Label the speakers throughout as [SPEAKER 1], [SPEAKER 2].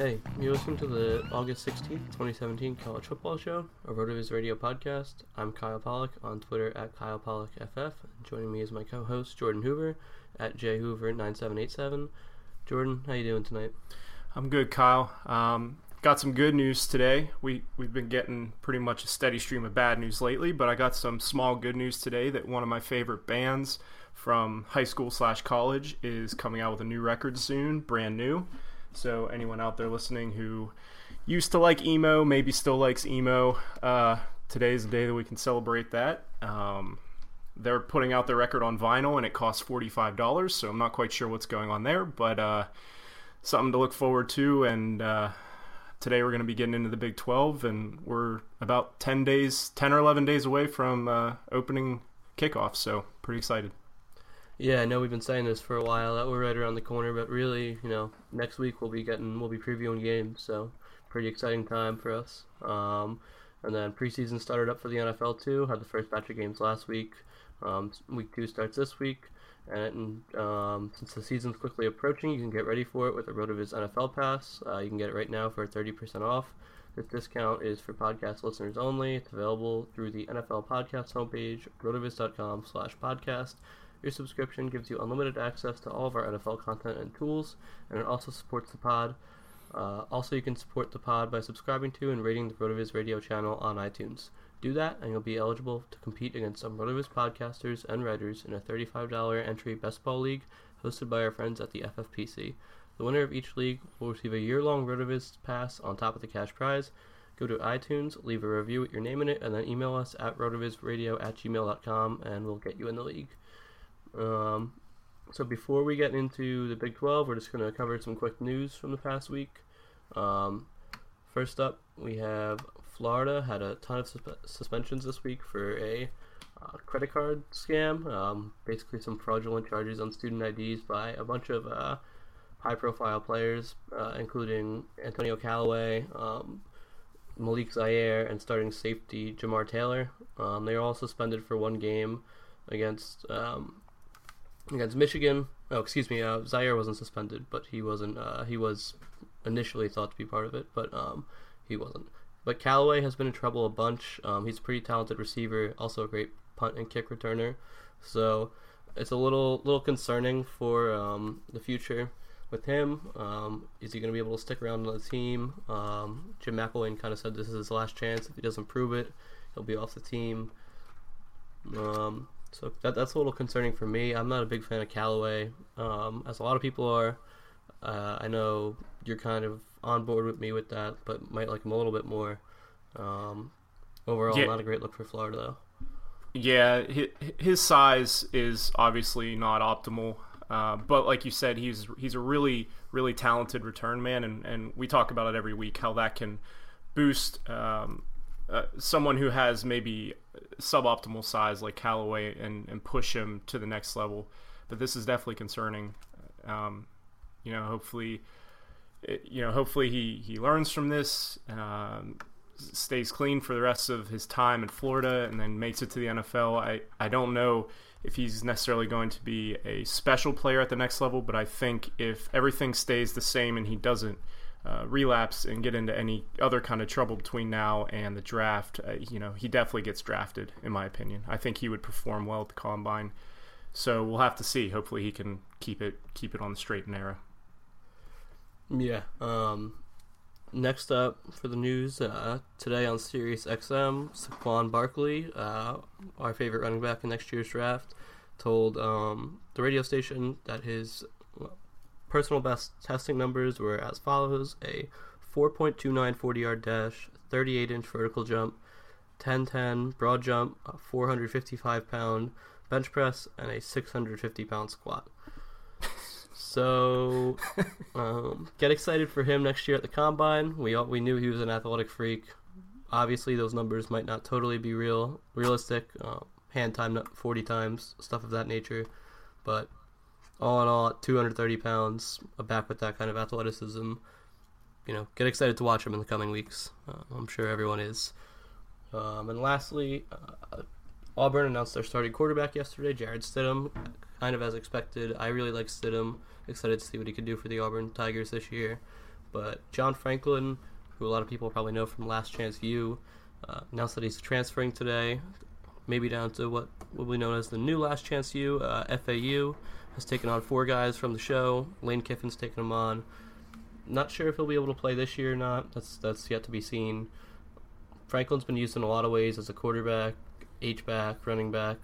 [SPEAKER 1] Hey, you're listening to the August 16th, 2017 College Football Show, a RotoViz radio podcast. I'm Kyle Pollock on Twitter at Kyle Pollock FF. Joining me is my co-host Jordan Hoover at jhoover9787. Jordan, how you doing tonight?
[SPEAKER 2] I'm good, Kyle. Um, got some good news today. We we've been getting pretty much a steady stream of bad news lately, but I got some small good news today that one of my favorite bands from high school slash college is coming out with a new record soon, brand new. So anyone out there listening who used to like emo, maybe still likes emo, uh, today's the day that we can celebrate that. Um, they're putting out their record on vinyl and it costs $45 so i'm not quite sure what's going on there but uh, something to look forward to and uh, today we're going to be getting into the big 12 and we're about 10 days 10 or 11 days away from uh, opening kickoff so pretty excited
[SPEAKER 1] Yeah, I know we've been saying this for a while that we're right around the corner, but really, you know, next week we'll be getting we'll be previewing games, so pretty exciting time for us. Um, and then preseason started up for the NFL too. Had the first batch of games last week. Um, week two starts this week, and um, since the season's quickly approaching, you can get ready for it with the RotoViz NFL Pass. Uh, you can get it right now for 30% off. This discount is for podcast listeners only. It's available through the NFL Podcast homepage, rotoviz.com slash podcast. Your subscription gives you unlimited access to all of our NFL content and tools, and it also supports the pod. Uh, also, you can support the pod by subscribing to and rating the RotoViz radio channel on iTunes. Do that, and you'll be eligible to compete against some RotoViz podcasters and writers in a $35 entry best ball league hosted by our friends at the FFPC. The winner of each league will receive a year-long RotoViz pass on top of the cash prize. Go to iTunes, leave a review with your name in it, and then email us at rotovizradio at gmail.com, and we'll get you in the league. Um, so before we get into the Big 12, we're just going to cover some quick news from the past week. Um, first up, we have Florida had a ton of suspe- suspensions this week for a uh, credit card scam. Um, basically, some fraudulent charges on student IDs by a bunch of uh, high-profile players, uh, including Antonio Callaway, um, Malik Zaire, and starting safety Jamar Taylor. Um, they are all suspended for one game against um, against Michigan. Oh, excuse me. Uh, Zaire wasn't suspended, but he wasn't. Uh, he was initially thought to be part of it, but um, he wasn't. But Callaway has been in trouble a bunch. Um, he's a pretty talented receiver, also a great punt and kick returner. So it's a little little concerning for um, the future with him. Um, is he going to be able to stick around on the team? Um, Jim McElwain kind of said this is his last chance. If he doesn't prove it, he'll be off the team. Um, so that, that's a little concerning for me. I'm not a big fan of Callaway, um, as a lot of people are. Uh, I know you're kind of on board with me with that, but might like him a little bit more. Um, overall,
[SPEAKER 2] Yeah.
[SPEAKER 1] not a great look for Florida though.
[SPEAKER 2] Yeah, his, his size is obviously not optimal, uh, but like you said, he's he's a really really talented return man, and, and we talk about it every week how that can boost um, uh, someone who has maybe suboptimal size like Callaway and, and push him to the next level. But this is definitely concerning. Um, you know, hopefully, it, you know, hopefully he he learns from this. Um, stays clean for the rest of his time in Florida and then makes it to the NFL. I, I don't know if he's necessarily going to be a special player at the next level, but I think if everything stays the same and he doesn't uh, relapse and get into any other kind of trouble between now and the draft, uh, you know, he definitely gets drafted, in my opinion. I think he would perform well at the combine. So we'll have to see. Hopefully he can keep it keep it on the straight and narrow.
[SPEAKER 1] Yeah. Um, next up for the news uh, today on Sirius XM, Saquon Barkley, uh, our favorite running back in next year's draft, told um, the radio station that his personal best testing numbers were as follows: a 4.29 40 yard dash, 38 inch vertical jump, 10-10 broad jump, a 455 pound bench press, and a 650 pound squat. So, um, get excited for him next year at the combine. We all, we knew he was an athletic freak. Obviously, those numbers might not totally be real, realistic. Uh, hand time 40 times, stuff of that nature. But all in all, at 230 pounds, a back with that kind of athleticism. You know, get excited to watch him in the coming weeks. Uh, I'm sure everyone is. Um, and lastly, uh, Auburn announced their starting quarterback yesterday, Jarrett Stidham, kind of as expected. I really like Stidham. Excited to see what he can do for the Auburn Tigers this year. But John Franklin, who a lot of people probably know from Last Chance U, uh, announced that he's transferring today, maybe down to what will be known as the new Last Chance U. Uh, FAU has taken on four guys from the show. Lane Kiffin's taken him on. Not sure if he'll be able to play this year or not. That's that's yet to be seen. Franklin's been used in a lot of ways as a quarterback, H back, running back.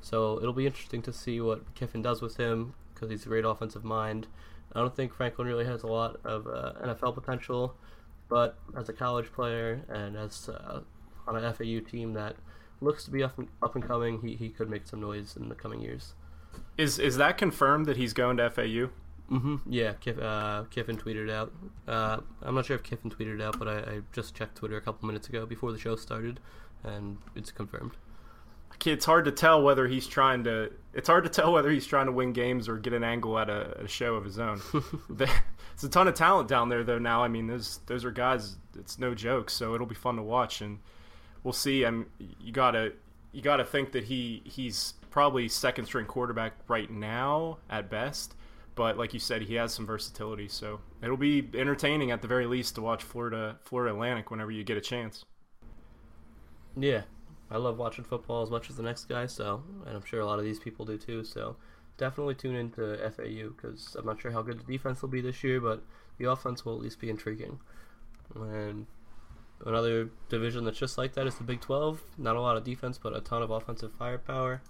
[SPEAKER 1] So it'll be interesting to see what Kiffin does with him because he's a great offensive mind. I don't think Franklin really has a lot of uh, NFL potential, but as a college player and as uh, on an FAU team that looks to be up and, up and coming, he, he could make some noise in the coming years.
[SPEAKER 2] Is is that confirmed that he's going to FAU?
[SPEAKER 1] Mm-hmm. Yeah, Kiff, uh, Kiffin tweeted out. Uh, I'm not sure if Kiffin tweeted out, but I, I just checked Twitter a couple minutes ago before the show started, and it's confirmed.
[SPEAKER 2] it's hard to tell whether he's trying to it's hard to tell whether he's trying to win games or get an angle at a, a show of his own it's a ton of talent down there though now i mean those those are guys it's no joke so it'll be fun to watch and we'll see i'm you gotta you gotta think that he he's probably second string quarterback right now at best but like you said he has some versatility so it'll be entertaining at the very least to watch florida florida atlantic whenever you get a chance
[SPEAKER 1] Yeah, I love watching football as much as the next guy, so and I'm sure a lot of these people do too. So definitely tune into FAU because I'm not sure how good the defense will be this year, but the offense will at least be intriguing. And another division that's just like that is the Big 12. Not a lot of defense, but a ton of offensive firepower.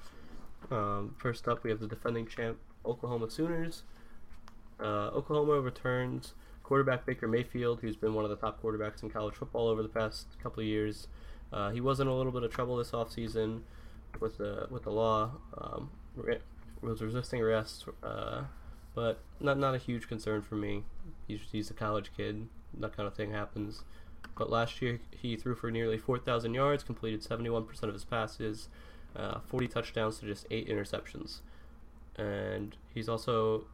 [SPEAKER 1] Um, first up, we have the defending champ Oklahoma Sooners. Uh, Oklahoma returns quarterback Baker Mayfield, who's been one of the top quarterbacks in college football over the past couple of years. Uh, he was in a little bit of trouble this offseason with the with the law. Um, re- was resisting arrest, uh, but not not a huge concern for me. He's he's a college kid. That kind of thing happens. But last year he threw for nearly 4,000 yards, completed 71% of his passes, uh, 40 touchdowns to just eight interceptions, and he's also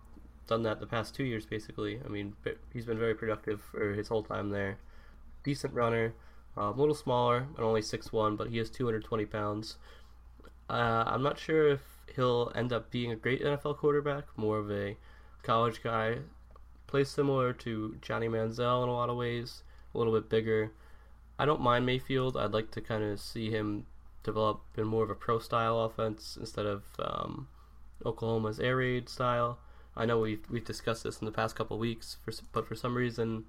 [SPEAKER 1] done that the past two years basically. I mean, he's been very productive for his whole time there. Decent runner. Uh, a little smaller and only 6'1", but he is 220 pounds. Uh, I'm not sure if he'll end up being a great NFL quarterback, more of a college guy. Plays similar to Johnny Manziel in a lot of ways, a little bit bigger. I don't mind Mayfield. I'd like to kind of see him develop in more of a pro style offense instead of um, Oklahoma's air raid style. I know we've we've discussed this in the past couple weeks, for, but for some reason,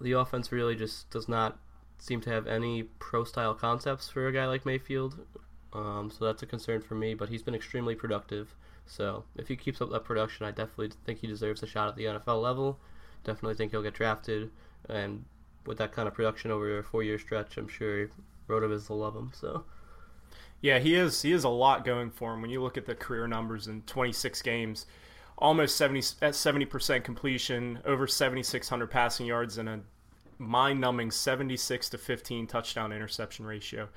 [SPEAKER 1] the offense really just does not seem to have any pro style concepts for a guy like Mayfield. Um, so that's a concern for me. But he's been extremely productive. So if he keeps up that production, I definitely think he deserves a shot at the NFL level. Definitely think he'll get drafted, and with that kind of production over a four-year stretch, I'm sure Rotoviz will love him. So.
[SPEAKER 2] Yeah, he is. He has a lot going for him. When you look at the career numbers in 26 games, almost 70 70 percent completion, over 7,600 passing yards, and a mind-numbing 76 to 15 touchdown interception ratio.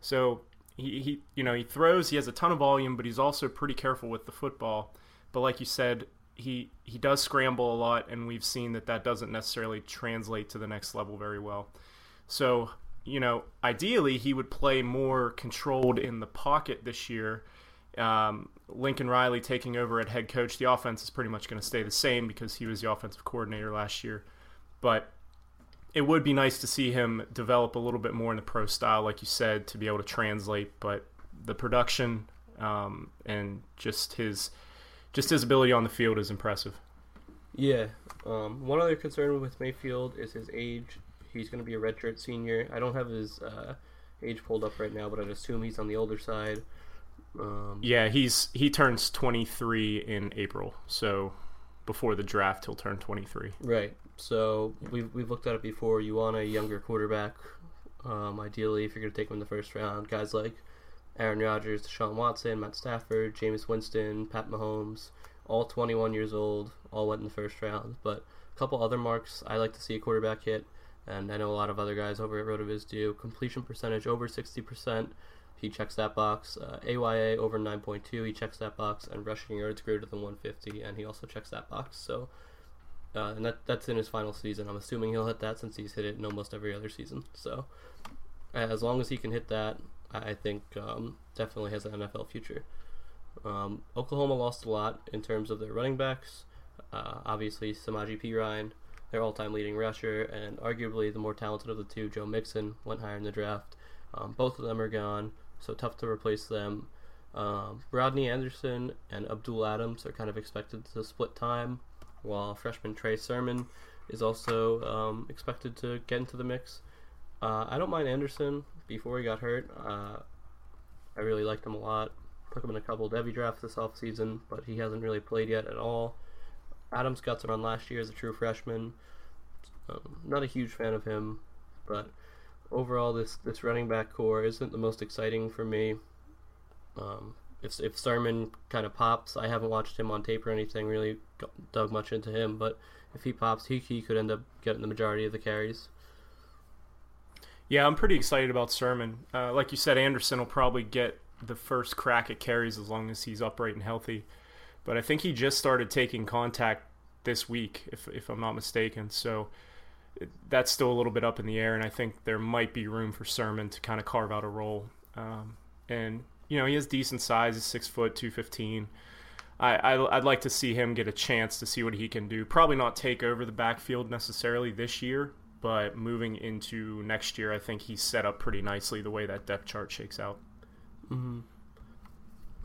[SPEAKER 2] So he, he you know he throws he has a ton of volume but he's also pretty careful with the football but like you said he he does scramble a lot and we've seen that that doesn't necessarily translate to the next level very well so you know ideally he would play more controlled in the pocket this year um, Lincoln Riley taking over at head coach the offense is pretty much going to stay the same because he was the offensive coordinator last year but it would be nice to see him develop a little bit more in the pro style, like you said, to be able to translate. But the production um, and just his just his ability on the field is impressive.
[SPEAKER 1] Yeah. Um, one other concern with Mayfield is his age. He's going to be a redshirt senior. I don't have his uh, age pulled up right now, but I'd assume he's on the older side.
[SPEAKER 2] Um, yeah, he's he turns 23 in April, so before the draft he'll turn 23.
[SPEAKER 1] Right. So we've, we've looked at it before. You want a younger quarterback, um, ideally, if you're going to take him in the first round. Guys like Aaron Rodgers, Deshaun Watson, Matt Stafford, Jameis Winston, Pat Mahomes, all 21 years old, all went in the first round. But a couple other marks I like to see a quarterback hit, and I know a lot of other guys over at Rotoviz do. Completion percentage over 60%. He checks that box. Uh, AYA over 9.2. He checks that box, and rushing yards greater than 150, and he also checks that box. So uh, and that that's in his final season. I'm assuming he'll hit that since he's hit it in almost every other season. So as long as he can hit that, I think um, definitely has an NFL future. Um, Oklahoma lost a lot in terms of their running backs. Uh, obviously, Samaje Perine, their all-time leading rusher, and arguably the more talented of the two, Joe Mixon, went higher in the draft. Um, both of them are gone, so tough to replace them. Um, Rodney Anderson and Abdul Adams are kind of expected to split time while freshman Trey Sermon is also um, expected to get into the mix. Uh, I don't mind Anderson before he got hurt. Uh, I really liked him a lot. Took him in a couple of Devy drafts this offseason, but he hasn't really played yet at all. Adams got some run last year as a true freshman. Um, not a huge fan of him, but overall, this, this running back corps isn't the most exciting for me. Um, if if Sermon kind of pops, I haven't watched him on tape or anything really dug much into him, but if he pops, he he could end up getting the majority of the carries.
[SPEAKER 2] Yeah, I'm pretty excited about Sermon. Uh, like you said, Anderson will probably get the first crack at carries as long as he's upright and healthy. But I think he just started taking contact this week, if if I'm not mistaken. So that's still a little bit up in the air, and I think there might be room for Sermon to kind of carve out a role. Um, and you know, he has decent size. He's six foot, two fifteen. I, I I'd like to see him get a chance to see what he can do. Probably not take over the backfield necessarily this year, but moving into next year, I think he's set up pretty nicely the way that depth chart shakes out.
[SPEAKER 1] Mm-hmm.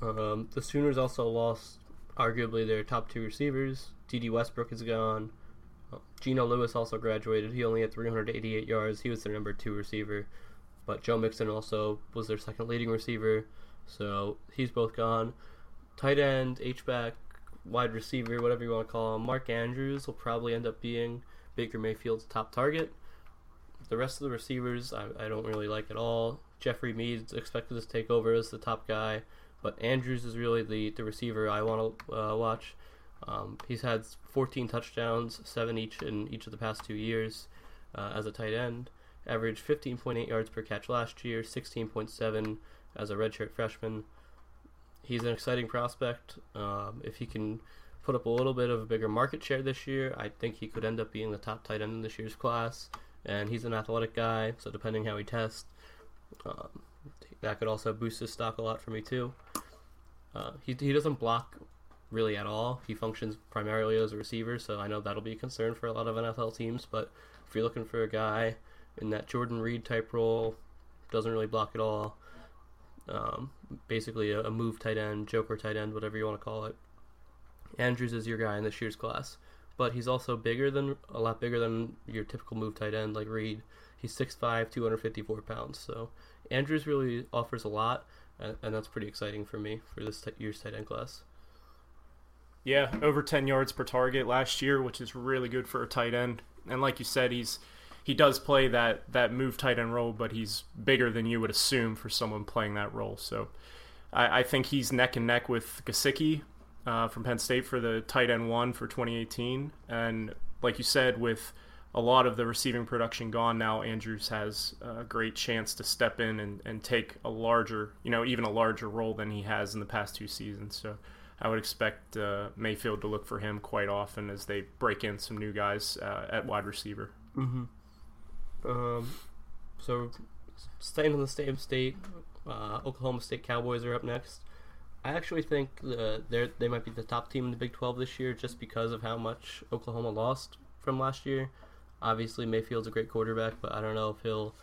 [SPEAKER 1] Um, the Sooners also lost arguably their top two receivers. Dede Westbrook is gone. Uh, Geno Lewis also graduated. He only had 388 yards. He was their number two receiver. But Joe Mixon also was their second leading receiver. So he's both gone. Tight end, H-back, wide receiver, whatever you want to call him. Mark Andrews will probably end up being Baker Mayfield's top target. The rest of the receivers, I, I don't really like at all. Jeffrey Mead's expected to take over as the top guy, but Andrews is really the, the receiver I want to uh, watch. Um, he's had 14 touchdowns, seven each in each of the past two years uh, as a tight end. Averaged 15.8 yards per catch last year, 16.7 as a redshirt freshman. He's an exciting prospect. Um, if he can put up a little bit of a bigger market share this year, I think he could end up being the top tight end in this year's class. And he's an athletic guy, so depending how he tests, um, that could also boost his stock a lot for me too. Uh, he he doesn't block really at all. He functions primarily as a receiver, so I know that'll be a concern for a lot of NFL teams. But if you're looking for a guy in that Jordan Reed type role, doesn't really block at all. Um, basically a, a move tight end, joker tight end, whatever you want to call it. Andrews is your guy in this year's class, but he's also bigger than a lot bigger than your typical move tight end like Reed. He's 6'5", 254 pounds. So Andrews really offers a lot, and, that's pretty exciting for me for this year's tight end class.
[SPEAKER 2] Yeah, over 10 yards per target last year, which is really good for a tight end. And like you said, he's he does play that that move tight end role, but he's bigger than you would assume for someone playing that role. So I, I think he's neck and neck with Gesicki uh, from Penn State for the tight end one for 2018. And like you said, with a lot of the receiving production gone now, Andrews has a great chance to step in and, and take a larger, you know, even a larger role than he has in the past two seasons. So I would expect uh, Mayfield to look for him quite often as they break in some new guys uh, at wide receiver.
[SPEAKER 1] Mm-hmm. Um, so staying in the same state, uh, Oklahoma State Cowboys are up next. I actually think the, they they might be the top team in the Big 12 this year just because of how much Oklahoma lost from last year. Obviously, Mayfield's a great quarterback, but I don't know if he'll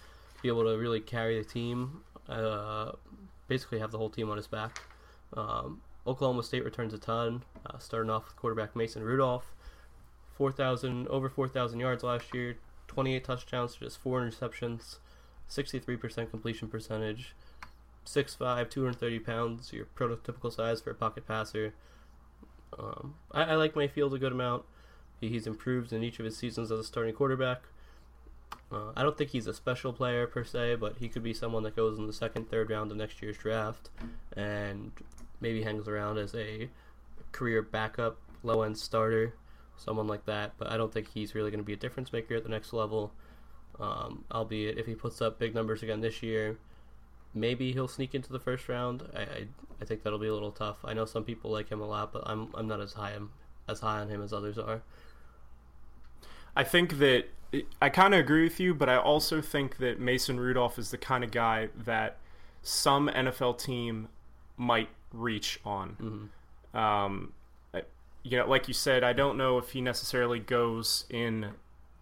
[SPEAKER 1] be able to really carry the team. Uh, basically, have the whole team on his back. Um, Oklahoma State returns a ton, uh, starting off with quarterback Mason Rudolph, 4,000 over 4,000 yards last year, 28 touchdowns to just four interceptions, 63% completion percentage, 6'5", 230 pounds, your prototypical size for a pocket passer. Um, I, I, like Mayfield a good amount. He, he's improved in each of his seasons as a starting quarterback. Uh, I don't think he's a special player per se, but he could be someone that goes in the second, third round of next year's draft and maybe hangs around as a career backup, low end starter, someone like that. But I don't think he's really going to be a difference maker at the next level. Um, albeit if he puts up big numbers again this year, maybe he'll sneak into the first round. I, I, I think that'll be a little tough. I know some people like him a lot, but I'm I'm not as high as high on him as others are.
[SPEAKER 2] I think that I kind of agree with you, but I also think that Mason Rudolph is the kind of guy that some NFL team might reach on. Mm-hmm. Um, you know, like you said, I don't know if he necessarily goes in.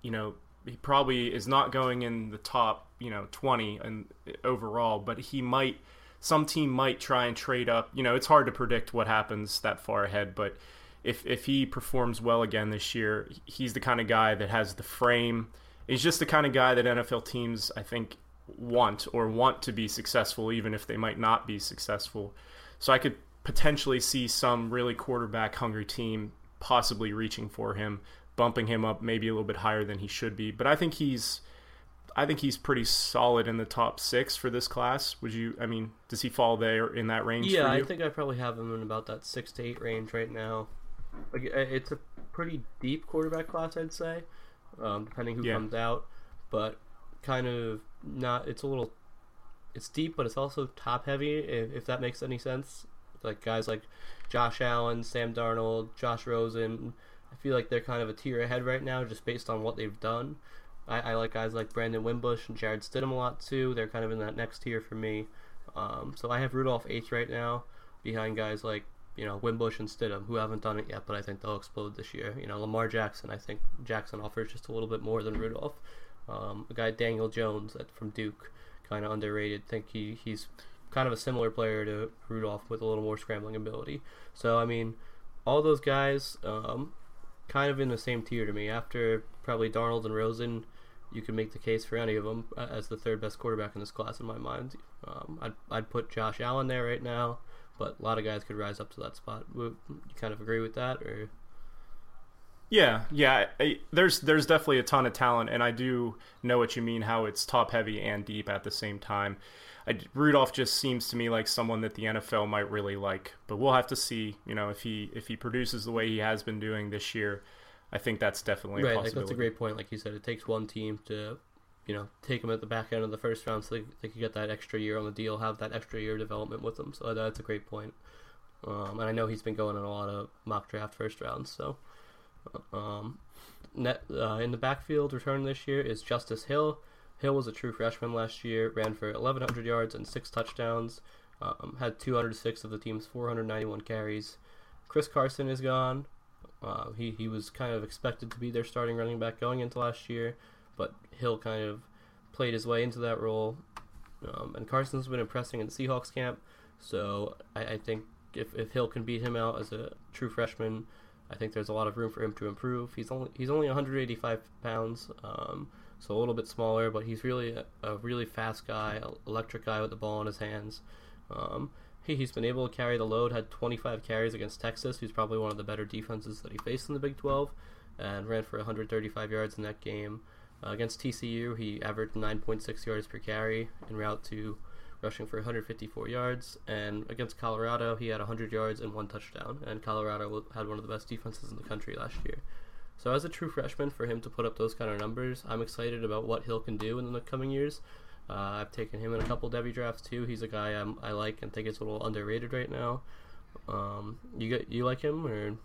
[SPEAKER 2] You know, he probably is not going in the top. You know, twenty and overall, but he might. Some team might try and trade up. You know, it's hard to predict what happens that far ahead, but if if he performs well again this year, he's the kind of guy that has the frame. He's just the kind of guy that NFL teams, I think, want or want to be successful, even if they might not be successful. So I could potentially see some really quarterback hungry team possibly reaching for him, bumping him up maybe a little bit higher than he should be. But I think he's I think he's pretty solid in the top six for this class. Would you? I mean, does he fall there in that range?
[SPEAKER 1] Yeah, I think I probably have him in about that six to eight range right now. Like, it's a pretty deep quarterback class, I'd say, um, depending who yeah. comes out. But kind of not. It's a little. It's deep, but it's also top heavy. If, if that makes any sense like guys like Josh Allen, Sam Darnold, Josh Rosen. I feel like they're kind of a tier ahead right now just based on what they've done. I, I like guys like Brandon Wimbush and Jarrett Stidham a lot too. They're kind of in that next tier for me. Um, so I have Rudolph eighth right now, behind guys like you know Wimbush and Stidham who haven't done it yet, but I think they'll explode this year. You know Lamar Jackson, I think Jackson offers just a little bit more than Rudolph. Um, a guy Daniel Jones at, from Duke, kind of underrated. Think he he's kind of a similar player to Rudolph with a little more scrambling ability. So I mean, all those guys, um, kind of in the same tier to me. After probably Darnold and Rosen, you can make the case for any of them uh, as the third best quarterback in this class in my mind. Um, I'd I'd put Josh Allen there right now, but a lot of guys could rise up to that spot. Would you kind of agree with that, or?
[SPEAKER 2] Yeah, yeah. I, there's there's definitely a ton of talent, and I do know what you mean. How it's top heavy and deep at the same time. I, Rudolph just seems to me like someone that the NFL might really like, but we'll have to see. You know, if he if he produces the way he has been doing this year, I think that's definitely
[SPEAKER 1] right.
[SPEAKER 2] A like
[SPEAKER 1] that's a great point. Like you said, it takes one team to, you know, take him at the back end of the first round, so they, they could get that extra year on the deal, have that extra year development with them. So that's a great point. Um, and I know he's been going in a lot of mock draft first rounds. So, um, net, uh, in the backfield return this year is Justice Hill. Hill was a true freshman last year, ran for 1,100 yards and six touchdowns. Um, had 206 of the team's 491 carries. Chris Carson is gone. Uh, he he was kind of expected to be their starting running back going into last year, but Hill kind of played his way into that role. Um, and Carson's been impressing in the Seahawks camp, so I, I think if, if Hill can beat him out as a true freshman, I think there's a lot of room for him to improve. He's only he's only 185 pounds, um, so a little bit smaller, but he's really a, a really fast guy, electric guy with the ball in his hands. Um, he, he's been able to carry the load. Had 25 carries against Texas, who's probably one of the better defenses that he faced in the Big 12, and ran for 135 yards in that game. Uh, against TCU, he averaged 9.6 yards per carry en route to rushing for 154 yards. And against Colorado, he had 100 yards and one touchdown. And Colorado had one of the best defenses in the country last year. So as a true freshman, for him to put up those kind of numbers, I'm excited about what Hill can do in the coming years. Uh, I've taken him in a couple Devy drafts too. He's a guy I'm, i like and think is a little underrated right now. Um, you get you like him or?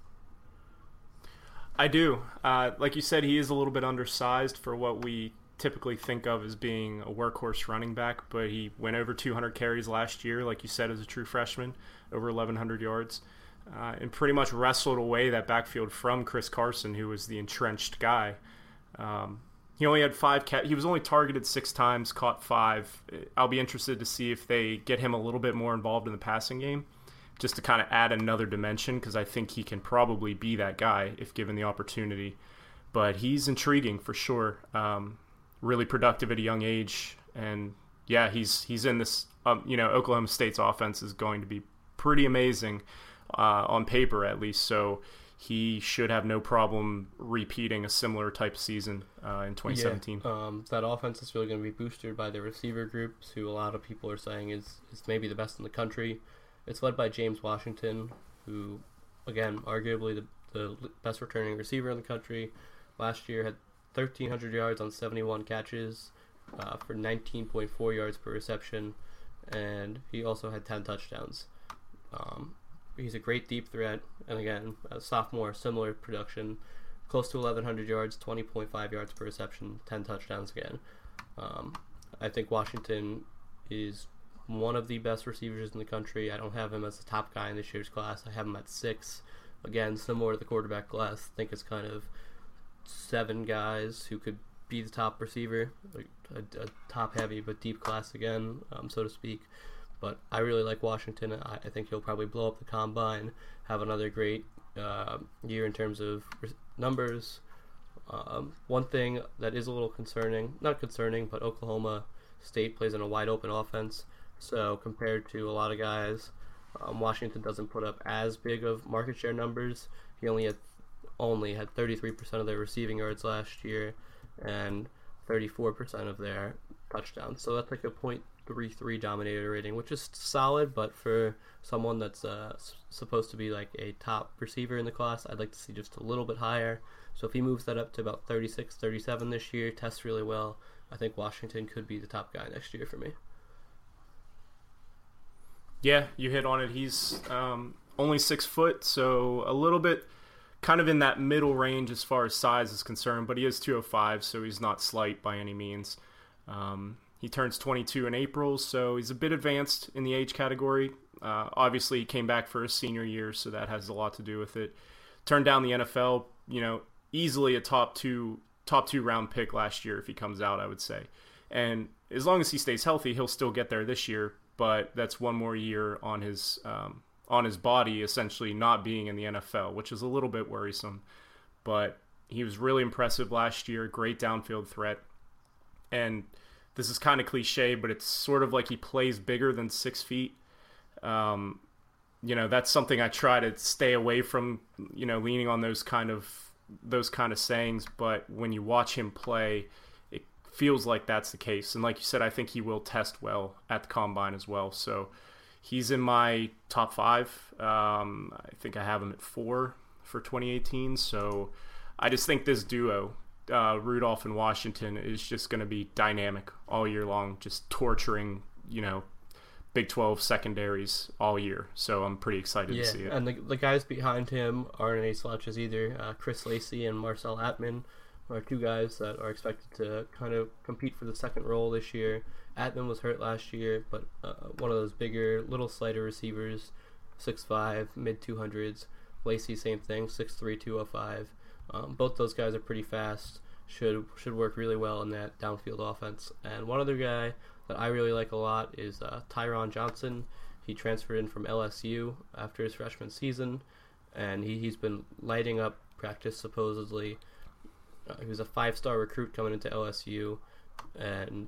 [SPEAKER 2] I do. Uh, like you said, he is a little bit undersized for what we typically think of as being a workhorse running back, but he went over 200 carries last year, like you said, as a true freshman, over 1,100 yards, uh, and pretty much wrestled away that backfield from Chris Carson, who was the entrenched guy. Um, he only had five. Ca- he was only targeted six times, caught five. I'll be interested to see if they get him a little bit more involved in the passing game just to kind of add another dimension because I think he can probably be that guy if given the opportunity. But he's intriguing for sure. Um, really productive at a young age, and yeah, he's he's in this. Um, you know, Oklahoma State's offense is going to be pretty amazing uh, on paper, at least. So he should have no problem repeating a similar type of season uh, in 2017.
[SPEAKER 1] Yeah, um, that offense is really going to be boosted by the receiver groups, who a lot of people are saying is is maybe the best in the country. It's led by James Washington, who, again, arguably the, the best returning receiver in the country. Last year had 1,300 yards on 71 catches uh, for 19.4 yards per reception, and he also had 10 touchdowns. Um, he's a great deep threat, and again, a sophomore, similar production, close to 1,100 yards, 20.5 yards per reception, 10 touchdowns again. Um, I think Washington is one of the best receivers in the country. I don't have him as the top guy in this year's class. I have him at six. Again, similar to the quarterback class. I think it's kind of seven guys who could be the top receiver, a, a top heavy but deep class again, um, so to speak. But I really like Washington. I, I, think he'll probably blow up the combine, have another great uh, year in terms of numbers. Um, one thing that is a little concerning, not concerning, but Oklahoma State plays in a wide open offense. So compared to a lot of guys, um, Washington doesn't put up as big of market share numbers. He only had only had 33% of their receiving yards last year and 34% of their touchdowns. So that's like a .33 dominator rating, which is solid, but for someone that's uh, supposed to be like a top receiver in the class, I'd like to see just a little bit higher. So if he moves that up to about 36, 37 this year, tests really well, I think Washington could be the top guy next year for me.
[SPEAKER 2] Yeah, you hit on it. He's um, only six foot, so a little bit kind of in that middle range as far as size is concerned, but he is 205, so he's not slight by any means. Um, he turns 22 in April, so he's a bit advanced in the age category. Uh, obviously, he came back for his senior year, so that has a lot to do with it. Turned down the NFL, you know, easily a top two top two round pick last year if he comes out, I would say. And as long as he stays healthy, he'll still get there this year but that's one more year on his um, on his body essentially not being in the NFL, which is a little bit worrisome. But he was really impressive last year, great downfield threat, and this is kind of cliche, but it's sort of like he plays bigger than six feet. Um, you know, that's something I try to stay away from. You know, leaning on those kind of those kind of sayings, but when you watch him play feels like that's the case. And like you said, I think he will test well at the combine as well. So he's in my top five. Um, I think I have him at four for 2018. So I just think this duo, uh, Rudolph and Washington, is just going to be dynamic all year long, just torturing, you know, Big 12 secondaries all year. So I'm pretty excited
[SPEAKER 1] yeah,
[SPEAKER 2] to see it.
[SPEAKER 1] And the, the guys behind him aren't any slouches either. Uh, Chris Lacy and Marcel Ateman are two guys that are expected to kind of compete for the second role this year. Ateman was hurt last year, but uh, one of those bigger, little slighter receivers, 6'5", mid 200s. Lacy, same thing, 6'3", 205. Um, both those guys are pretty fast. Should should work really well in that downfield offense. And one other guy that I really like a lot is uh, Tyron Johnson. He transferred in from LSU after his freshman season, and he, he's been lighting up practice supposedly. Uh, he was a five-star recruit coming into LSU, and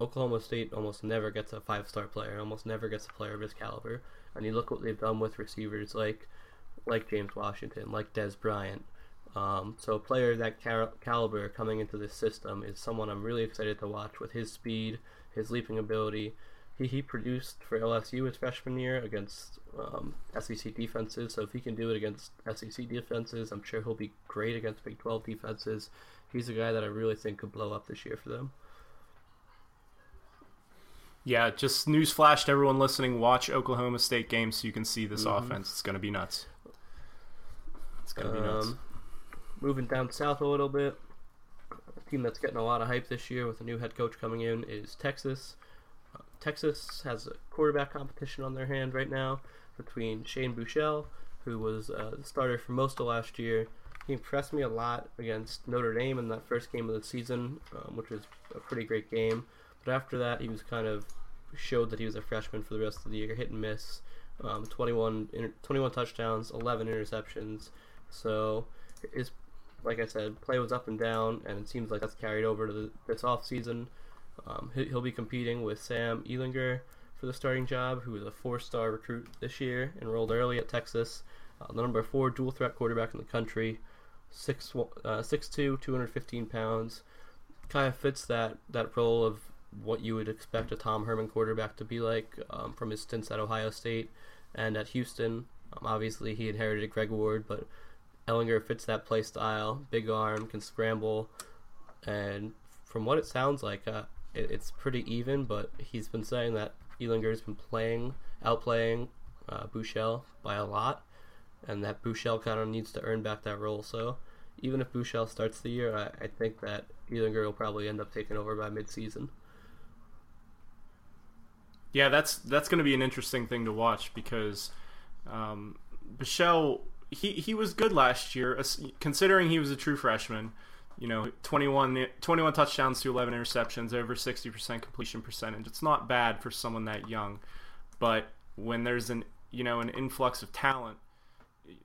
[SPEAKER 1] Oklahoma State almost never gets a five-star player, almost never gets a player of his caliber. And you look what they've done with receivers like like James Washington, like Dez Bryant. Um, so a player of that cal- caliber coming into this system is someone I'm really excited to watch with his speed, his leaping ability. He, he produced for LSU his freshman year against um, SEC defenses, so if he can do it against SEC defenses, I'm sure he'll be great against Big 12 defenses. He's a guy that I really think could blow up this year for them.
[SPEAKER 2] Yeah, just news flash to everyone listening. Watch Oklahoma State games so you can see this
[SPEAKER 1] Mhm.
[SPEAKER 2] offense. It's going to be nuts. It's going to be nuts.
[SPEAKER 1] Um, moving down south a little bit, a team that's getting a lot of hype this year with a new head coach coming in is Texas. Texas has a quarterback competition on their hand right now between Shane Buechele, who was uh, the starter for most of last year. He impressed me a lot against Notre Dame in that first game of the season, um, which was a pretty great game. But after that, he was kind of showed that he was a freshman for the rest of the year, hit and miss. Um, 21, inter- 21 touchdowns, 11 interceptions. So his, like I said, play was up and down, and it seems like that's carried over to the, this offseason. Um, he, he'll be competing with Sam Ehlinger for the starting job, who is a four-star recruit this year, enrolled early at Texas. Uh, the number four dual threat quarterback in the country, six uh, 6'2", 215 pounds. Kind of fits that, that role of what you would expect a Tom Herman quarterback to be like um, from his stints at Ohio State and at Houston. Um, obviously, he inherited Greg Ward, but Ehlinger fits that play style. Big arm, can scramble, and from what it sounds like, uh, it, it's pretty even. But he's been saying that Ehlinger's been playing, outplaying uh, Buechele by a lot, and that Buechele kind of needs to earn back that role. So even if Buechele starts the year, I, I think that Ehlinger will probably end up taking over by midseason.
[SPEAKER 2] Yeah, that's that's going to be an interesting thing to watch because um, Buechele he he was good last year, considering he was a true freshman. You know, 21, 21 touchdowns to 11 interceptions, over 60% completion percentage. It's not bad for someone that young, but when there's an you know an influx of talent,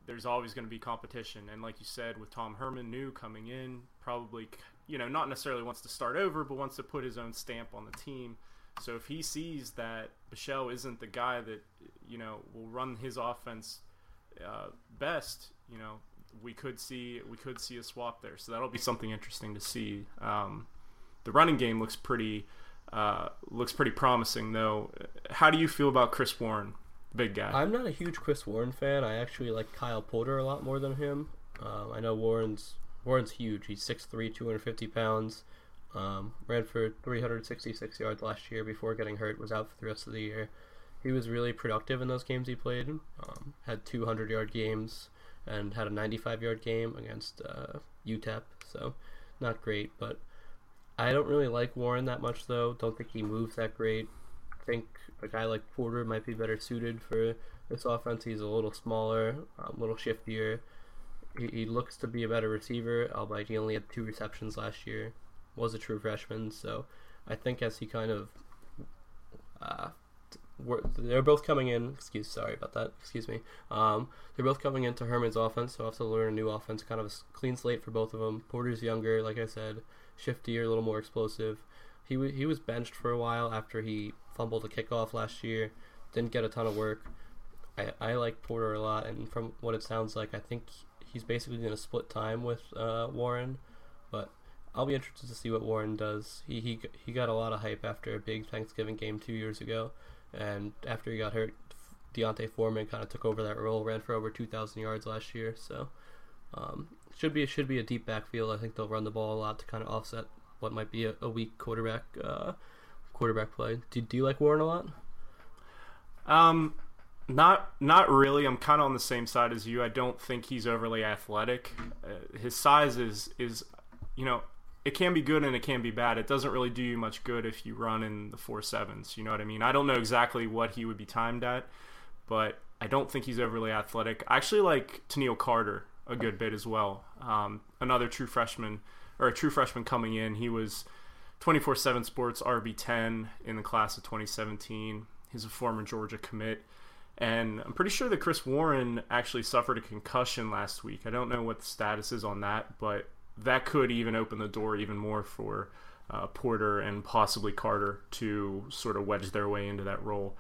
[SPEAKER 2] there's always going to be competition. And like you said, with Tom Herman new coming in, probably you know not necessarily wants to start over, but wants to put his own stamp on the team. So if he sees that Buechele isn't the guy that you know will run his offense uh, best, you know, we could see we could see a swap there. So that'll be something interesting to see. Um, the running game looks pretty uh, looks pretty promising, though. How do you feel about Chris Warren, big guy?
[SPEAKER 1] I'm not a huge Chris Warren fan. I actually like Kyle Porter a lot more than him. Um, I know Warren's Warren's huge. He's 6'3", 250 pounds. Um, ran for 366 yards last year before getting hurt. Was out for the rest of the year. He was really productive in those games he played. Um, had 200 yard games and had a 95 yard game against uh, UTEP. So not great, but I don't really like Warren that much though. Don't think he moves that great. Think a guy like Porter might be better suited for this offense. He's a little smaller, a little shiftier. He, he looks to be a better receiver, albeit he only had two receptions last year was a true freshman. So I think as he kind of, uh, they're both coming in. Excuse, sorry about that. Excuse me. Um, they're both coming into Herman's offense, so I have to learn a new offense. Kind of a clean slate for both of them. Porter's younger, like I said, shiftier, a little more explosive. He w- he was benched for a while after he fumbled a kickoff last year. Didn't get a ton of work. I, I like Porter a lot, and from what it sounds like, I think he's basically going to split time with uh, Warren. But I'll be interested to see what Warren does. He he he got a lot of hype after a big Thanksgiving game two years ago, and after he got hurt, D'Onta Foreman kind of took over that role. Ran for over 2,000 yards last year, so um, should be should be a deep backfield. I think they'll run the ball a lot to kind of offset what might be a, a weak quarterback uh, quarterback play. Do, do you like Warren a lot?
[SPEAKER 2] Um, not not really. I'm kind of on the same side as you. I don't think he's overly athletic. Uh, his size is is you know, it can be good and it can be bad. It doesn't really do you much good if you run in the four sevens. You know what I mean? I don't know exactly what he would be timed at, but I don't think he's overly athletic. I actually like Toneil Carter a good bit as well. Um, another true freshman or a true freshman coming in. He was 24 7 Sports RB10 in the class of 2017. He's a former Georgia commit. And I'm pretty sure that Chris Warren actually suffered a concussion last week. I don't know what the status is on that, but that could even open the door even more for uh, Porter and possibly Carter to sort of wedge their way into that role.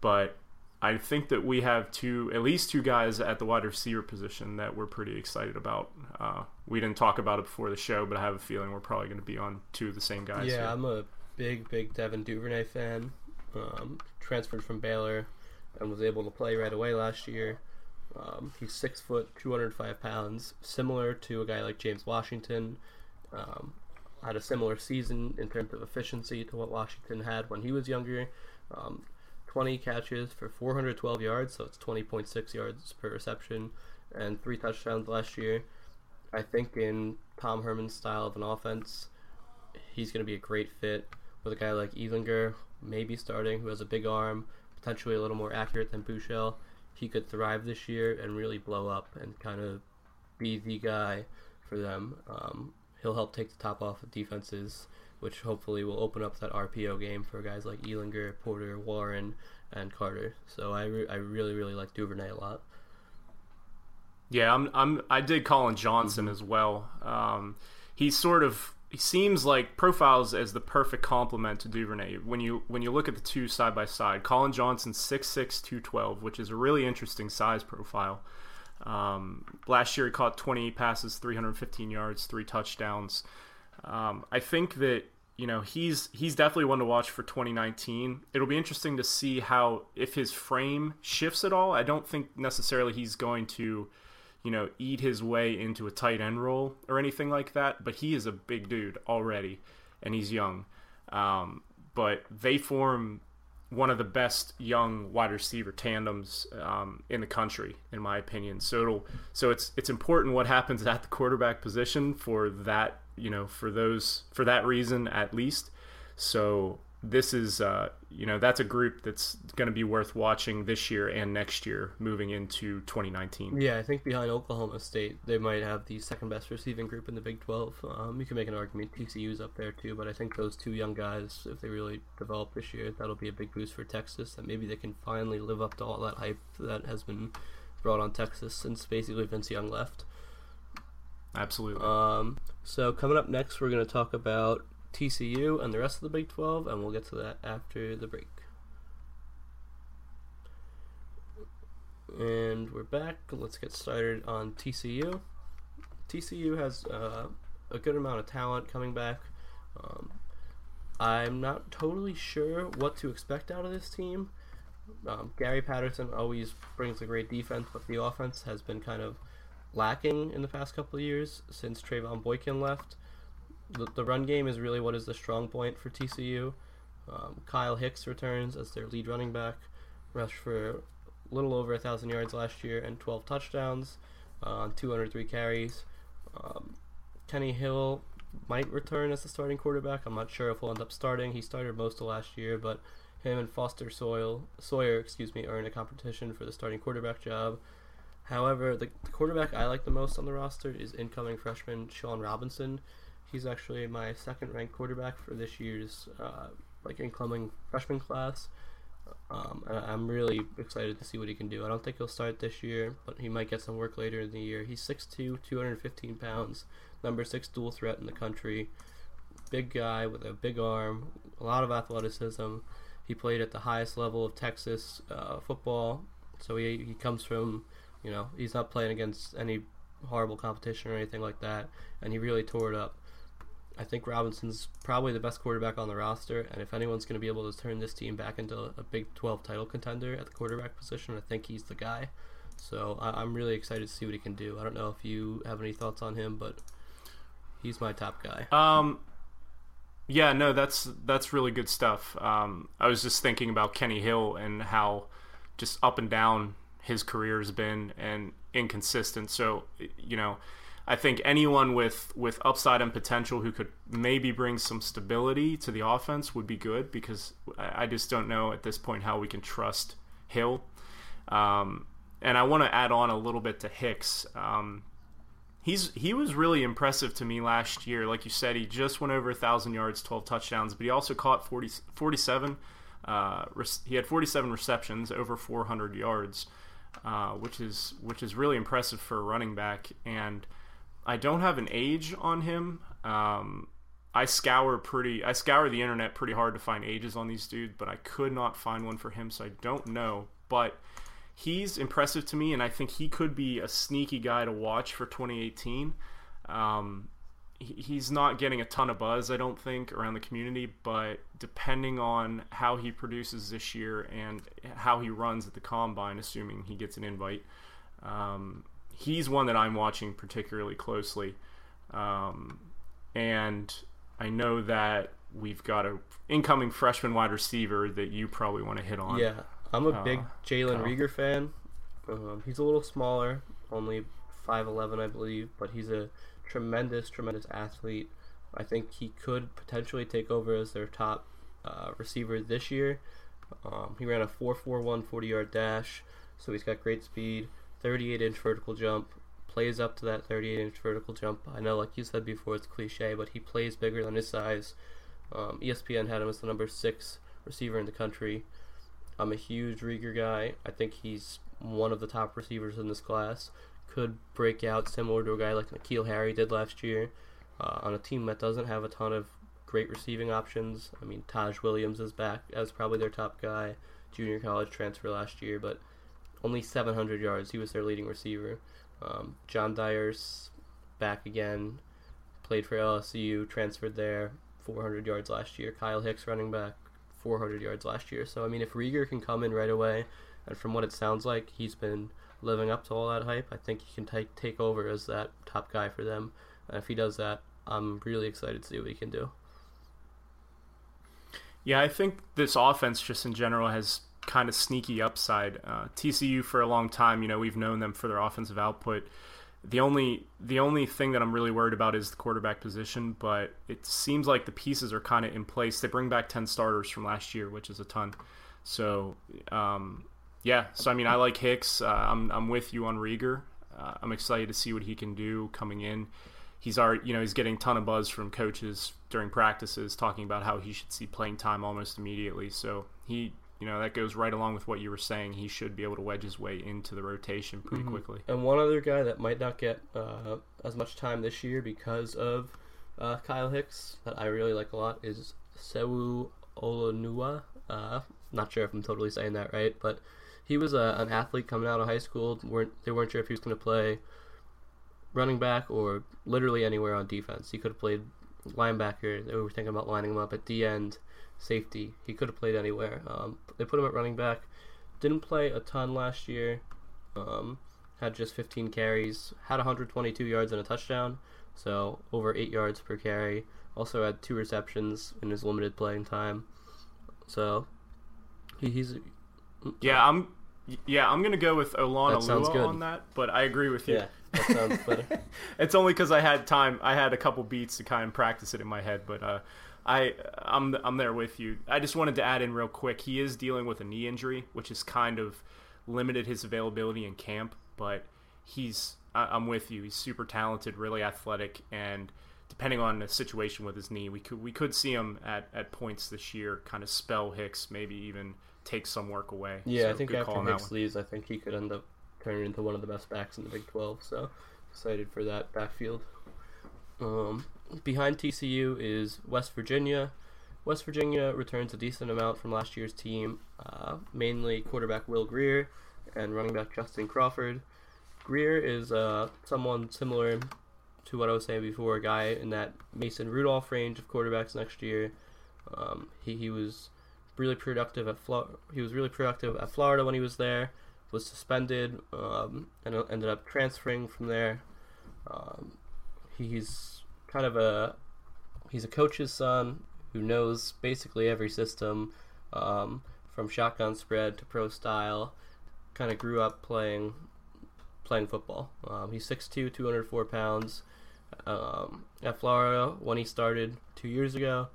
[SPEAKER 2] But I think that we have two, at least two guys at the wide receiver position that we're pretty excited about. Uh, we didn't talk about it before the show, but I have a feeling we're probably going to be on two of the same guys.
[SPEAKER 1] Yeah,
[SPEAKER 2] here.
[SPEAKER 1] I'm a big, big Devin Duvernay fan. Um, transferred from Baylor and was able to play right away last year. Um, he's six foot, 205 pounds, similar to a guy like James Washington. Um, had a similar season in terms of efficiency to what Washington had when he was younger. Um, 20 catches for 412 yards, so it's 20.6 yards per reception, and three touchdowns last year. I think in Tom Herman's style of an offense, he's going to be a great fit with a guy like Ehlinger, maybe starting, who has a big arm, potentially a little more accurate than Buechele. He could thrive this year and really blow up and kind of be the guy for them. Um, he'll help take the top off of defenses, which hopefully will open up that RPO game for guys like Ehlinger, Porter, Warren, and Carter. So I, re- I really, really like Duvernay a lot.
[SPEAKER 2] Yeah, I'm. I'm. I did Collin Johnson as well. Um, he's sort of. He seems like profiles as the perfect complement to Duvernay. When you when you look at the two side by side, Collin Johnson 6'6", 212, which is a really interesting size profile. Um, last year he caught 20 passes, 315 yards, three touchdowns. Um, I think that you know he's he's definitely one to watch for 2019. It'll be interesting to see how if his frame shifts at all. I don't think necessarily he's going to you know, eat his way into a tight end role or anything like that. But he is a big dude already, and he's young. Um, but they form one of the best young wide receiver tandems um, in the country, in my opinion. So so it's it's important what happens at the quarterback position for that, you know, for those for that reason at least. So this is uh, you know that's a group that's going to be worth watching this year and next year moving into 2019
[SPEAKER 1] yeah i think behind oklahoma state they might have the second best receiving group in the big 12 um, you can make an argument tcu's up there too but i think those two young guys if they really develop this year that'll be a big boost for texas and maybe they can finally live up to all that hype that has been brought on texas since basically vince young left.
[SPEAKER 2] Absolutely.
[SPEAKER 1] Um, so coming up next we're going to talk about TCU and the rest of the Big 12, and we'll get to that after the break. And we're back. Let's get started on TCU. TCU has uh, a good amount of talent coming back. Um, I'm not totally sure what to expect out of this team. Um, Gary Patterson always brings a great defense, but the offense has been kind of lacking in the past couple of years since Trevone Boykin left the, the run game is really what is the strong point for TCU. Um, Kyle Hicks returns as their lead running back, rushed for a little over a thousand yards last year and 12 touchdowns on uh, 203 carries. Um, Kenny Hill might return as the starting quarterback. I'm not sure if he'll end up starting. He started most of last year, but him and Foster Soil, Sawyer, excuse me, are in a competition for the starting quarterback job. However, the, the quarterback I like the most on the roster is incoming freshman Shawn Robinson. He's actually my second ranked quarterback for this year's uh, like incoming freshman class. Um, I'm really excited to see what he can do. I don't think he'll start this year, but he might get some work later in the year. He's 6'2", 215 pounds, number six dual threat in the country. Big guy with a big arm, a lot of athleticism. He played at the highest level of Texas uh, football, so he, he comes from, you know, he's not playing against any horrible competition or anything like that, and he really tore it up. I think Robinson's probably the best quarterback on the roster, and if anyone's going to be able to turn this team back into a Big 12 title contender at the quarterback position, I think he's the guy. So I- am really excited to see what he can do. I don't know if you have any thoughts on him, but he's my top guy.
[SPEAKER 2] Um, yeah, no, that's that's really good stuff. Um, I was just thinking about Kenny Hill and how just up and down his career has been and inconsistent. So you know I think anyone with with upside and potential who could maybe bring some stability to the offense would be good because I just don't know at this point how we can trust Hill. Um, and I want to add on a little bit to Hicks. Um, he's he was really impressive to me last year. Like you said, he just went over thousand yards, twelve touchdowns, but he also caught 40, 47. Uh, he had 47 receptions, over 400 yards, uh, which is which is really impressive for a running back. And I don't have an age on him. Um, I scour pretty I scour the internet pretty hard to find ages on these dudes, but I could not find one for him, so I don't know. But he's impressive to me, and I think he could be a sneaky guy to watch for 2018. Um, he's not getting a ton of buzz, I don't think, around the community, but depending on how he produces this year and how he runs at the combine, assuming he gets an invite, um, he's one that I'm watching particularly closely. Um, and I know that we've got a incoming freshman wide receiver that you probably want to hit on.
[SPEAKER 1] Yeah, I'm a uh, big Jalen Reagor fan. Um, he's a little smaller, only 5'11, I believe, but he's a tremendous, tremendous athlete. I think he could potentially take over as their top uh, receiver this year. Um, he ran a 4.41 40 yard dash, so he's got great speed, 38 inch vertical jump, plays up to that 38 inch vertical jump. I know, like you said before, it's cliche, but he plays bigger than his size. Um, ESPN had him as the number six receiver in the country. I'm a huge Reagor guy. I think he's one of the top receivers in this class could break out similar to a guy like N'Keal Harry did last year uh, on a team that doesn't have a ton of great receiving options. I mean, Taj Williams is back as probably their top guy, junior college transfer last year, but only 700 yards. He was their leading receiver. Um, John Diarse's back again, played for LSU, transferred there, 400 yards last year. Kyle Hicks running back, 400 yards last year. So I mean, if Reagor can come in right away, and from what it sounds like, he's been living up to all that hype. I think he can take take over as that top guy for them. And if he does that, I'm really excited to see what he can do.
[SPEAKER 2] Yeah, I think this offense just in general has kind of sneaky upside. Uh, TCU for a long time, you know, we've known them for their offensive output. The only the only thing that I'm really worried about is the quarterback position, but it seems like the pieces are kind of in place. They bring back ten starters from last year, which is a ton. So um, yeah, so I mean, I like Hicks. Uh, I'm I'm with you on Reagor. Uh, I'm excited to see what he can do coming in. He's already, you know, he's getting a ton of buzz from coaches during practices, talking about how he should see playing time almost immediately. So he, you know, that goes right along with what you were saying. He should be able to wedge his way into the rotation pretty mm-hmm. quickly.
[SPEAKER 1] And one other guy that might not get uh, as much time this year because of uh, Kyle Hicks that I really like a lot is Sewu Olonua. Uh, not sure if I'm totally saying that right, but he was a, an athlete coming out of high school. weren't They weren't sure if he was going to play running back or literally anywhere on defense. He could have played linebacker. They were thinking about lining him up at the end, safety. He could have played anywhere. Um, they put him at running back. Didn't play a ton last year. Um, had just 15 carries. Had 122 yards and a touchdown. So over 8 yards per carry. Also had two receptions in his limited playing time. So he, he's
[SPEAKER 2] yeah, I'm. Yeah, I'm gonna go with Olonilua on that, but I agree with you.
[SPEAKER 1] Yeah, that sounds better.
[SPEAKER 2] it's only because I had time. I had a couple beats to kind of practice it in my head, but uh, I I'm I'm there with you. I just wanted to add in real quick. He is dealing with a knee injury, which has kind of limited his availability in camp. But he's I, am with you. He's super talented, really athletic, and depending on the situation with his knee, we could we could see him at at points this year, kind of spell Hicks, maybe even take some work away.
[SPEAKER 1] Yeah, so I think after Hicks leaves, I think he could end up turning into one of the best backs in the Big 12. So excited for that backfield. Um, behind TCU is West Virginia. West Virginia returns a decent amount from last year's team, uh, mainly quarterback Will Grier and running back Justin Crawford. Grier is uh, someone similar to what I was saying before, a guy in that Mason Rudolph range of quarterbacks next year. Um, he, he was really productive at Florida. He was really productive at Florida when he was there. Was suspended um, and ended up transferring from there. Um, he's kind of a he's a coach's son who knows basically every system um, from shotgun spread to pro style. Kind of grew up playing playing football. Um, he's 6'2", 204 pounds. Um, at Florida, when he started two years ago,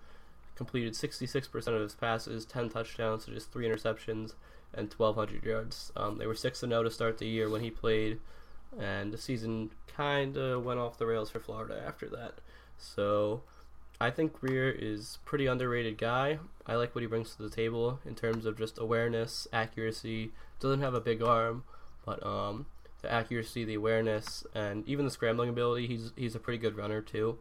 [SPEAKER 1] completed 66% of his passes, 10 touchdowns, so just three interceptions, and 1,200 yards. Um, they were 6 0 to start the year when he played, and the season kind of went off the rails for Florida after that. So I think Grier is pretty underrated guy. I like what he brings to the table in terms of just awareness, accuracy. Doesn't have a big arm, but um, the accuracy, the awareness, and even the scrambling ability. He's he's a pretty good runner too.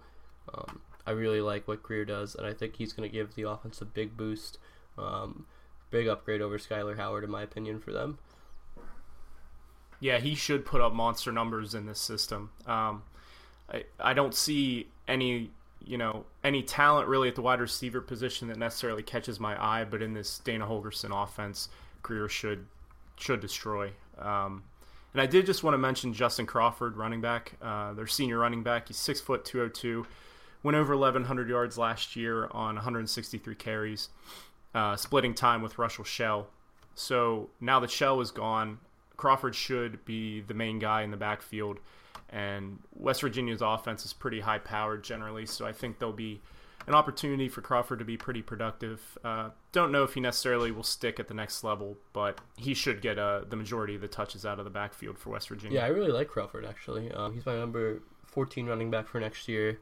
[SPEAKER 1] Um, I really like what Grier does, and I think he's going to give the offense a big boost. Um, big upgrade over Skylar Howard, in my opinion, for them.
[SPEAKER 2] Yeah, he should put up monster numbers in this system. Um, I I don't see any you know any talent really at the wide receiver position that necessarily catches my eye, but in this Dana Holgorsen offense, Grier should should destroy. Um, and I did just want to mention Justin Crawford, running back, uh, their senior running back. He's six foot two hundred two, went over eleven hundred yards last year on one hundred sixty three carries, uh, splitting time with Rushel Shell. So now that Shell is gone, Crawford should be the main guy in the backfield. And West Virginia's offense is pretty high powered generally, so I think there'll be an opportunity for Crawford to be pretty productive. Uh, don't know if he necessarily will stick at the next level, but he should get uh, the majority of the touches out of the backfield for West Virginia.
[SPEAKER 1] Yeah, I really like Crawford actually. Um, he's my number 14 running back for next year.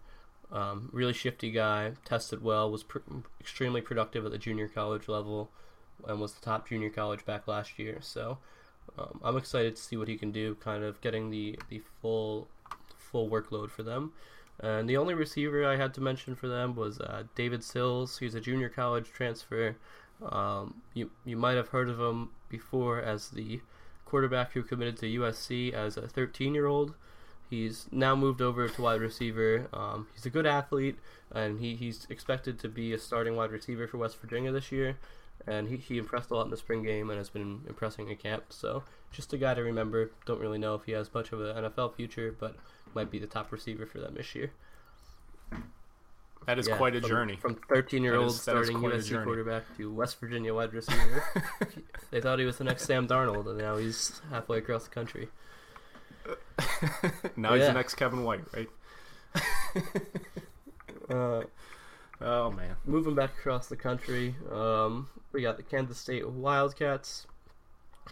[SPEAKER 1] Um, really shifty guy, tested well, was pr- extremely productive at the junior college level, and was the top junior college back last year. So um, I'm excited to see what he can do, kind of getting the the full full workload for them. And the only receiver I had to mention for them was uh, David Sills. He's a junior college transfer. Um, you you might have heard of him before as the quarterback who committed to USC as a 13 year old. He's now moved over to wide receiver. Um, he's a good athlete, and he, he's expected to be a starting wide receiver for West Virginia this year and he, he impressed a lot in the spring game and has been impressing in camp. So just a guy to remember. Don't really know if he has much of an NFL future, but might be the top receiver for them this year.
[SPEAKER 2] That is yeah, quite a
[SPEAKER 1] from,
[SPEAKER 2] journey.
[SPEAKER 1] From 13 year old starting USC quarterback to West Virginia wide receiver. they thought he was the next Sam Darnold, and now he's halfway across the country.
[SPEAKER 2] now he's yeah. the next Kevin White, right?
[SPEAKER 1] uh,
[SPEAKER 2] Oh man.
[SPEAKER 1] Moving back across the country, um, we got the Kansas State Wildcats.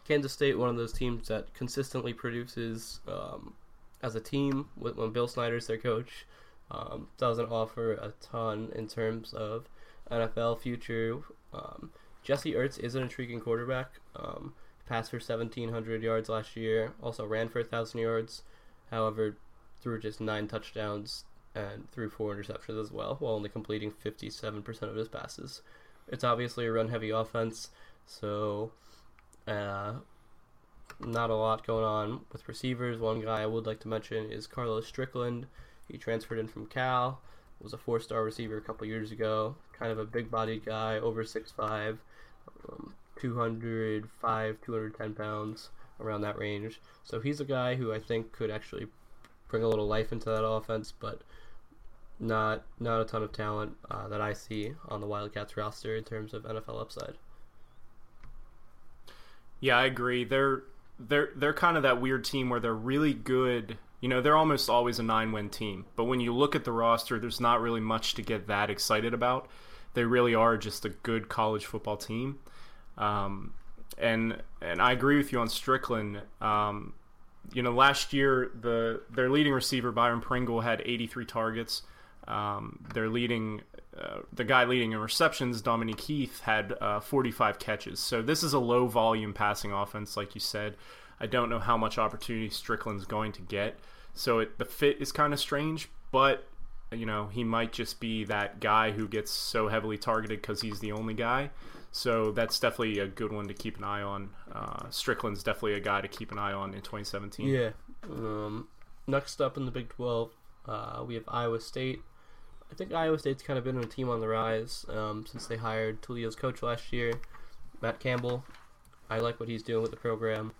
[SPEAKER 1] Kansas State, one of those teams that consistently produces um, as a team when Bill Snyder's their coach. Um, doesn't offer a ton in terms of NFL future. Um, Jesse Ertz is an intriguing quarterback. Um, passed for 1,700 yards last year. Also ran for 1,000 yards. However, threw just nine touchdowns and threw four interceptions as well, while only completing 57% of his passes. It's obviously a run heavy offense, so uh, not a lot going on with receivers. One guy I would like to mention is Carlos Strickland. He transferred in from Cal, was a four star receiver a couple years ago. Kind of a big bodied guy, over 6'5, um, 205, 210 pounds, around that range. So he's a guy who I think could actually bring a little life into that offense, but not not a ton of talent uh, that I see on the Wildcats roster in terms of NFL upside.
[SPEAKER 2] Yeah, I agree. They're they're they're kind of that weird team where they're really good. You know, they're almost always a nine-win team, but when you look at the roster, there's not really much to get that excited about. They really are just a good college football team. Um, and and I agree with you on Strickland. Um, you know, last year the their leading receiver Byron Pringle had 83 targets. Um, their leading, uh, the guy leading in receptions, Dominique Heath, had uh, 45 catches. So this is a low volume passing offense, like you said. I don't know how much opportunity Strickland's going to get. So it, the fit is kind of strange, but you know he might just be that guy who gets so heavily targeted because he's the only guy. So that's definitely a good one to keep an eye on. Uh, Strickland's definitely a guy to keep an eye on in 2017.
[SPEAKER 1] Yeah. Um, next up in the Big 12, uh, we have Iowa State. I think Iowa State's kind of been a team on the rise um, since they hired Toledo's coach last year, Matt Campbell. I like what he's doing with the program.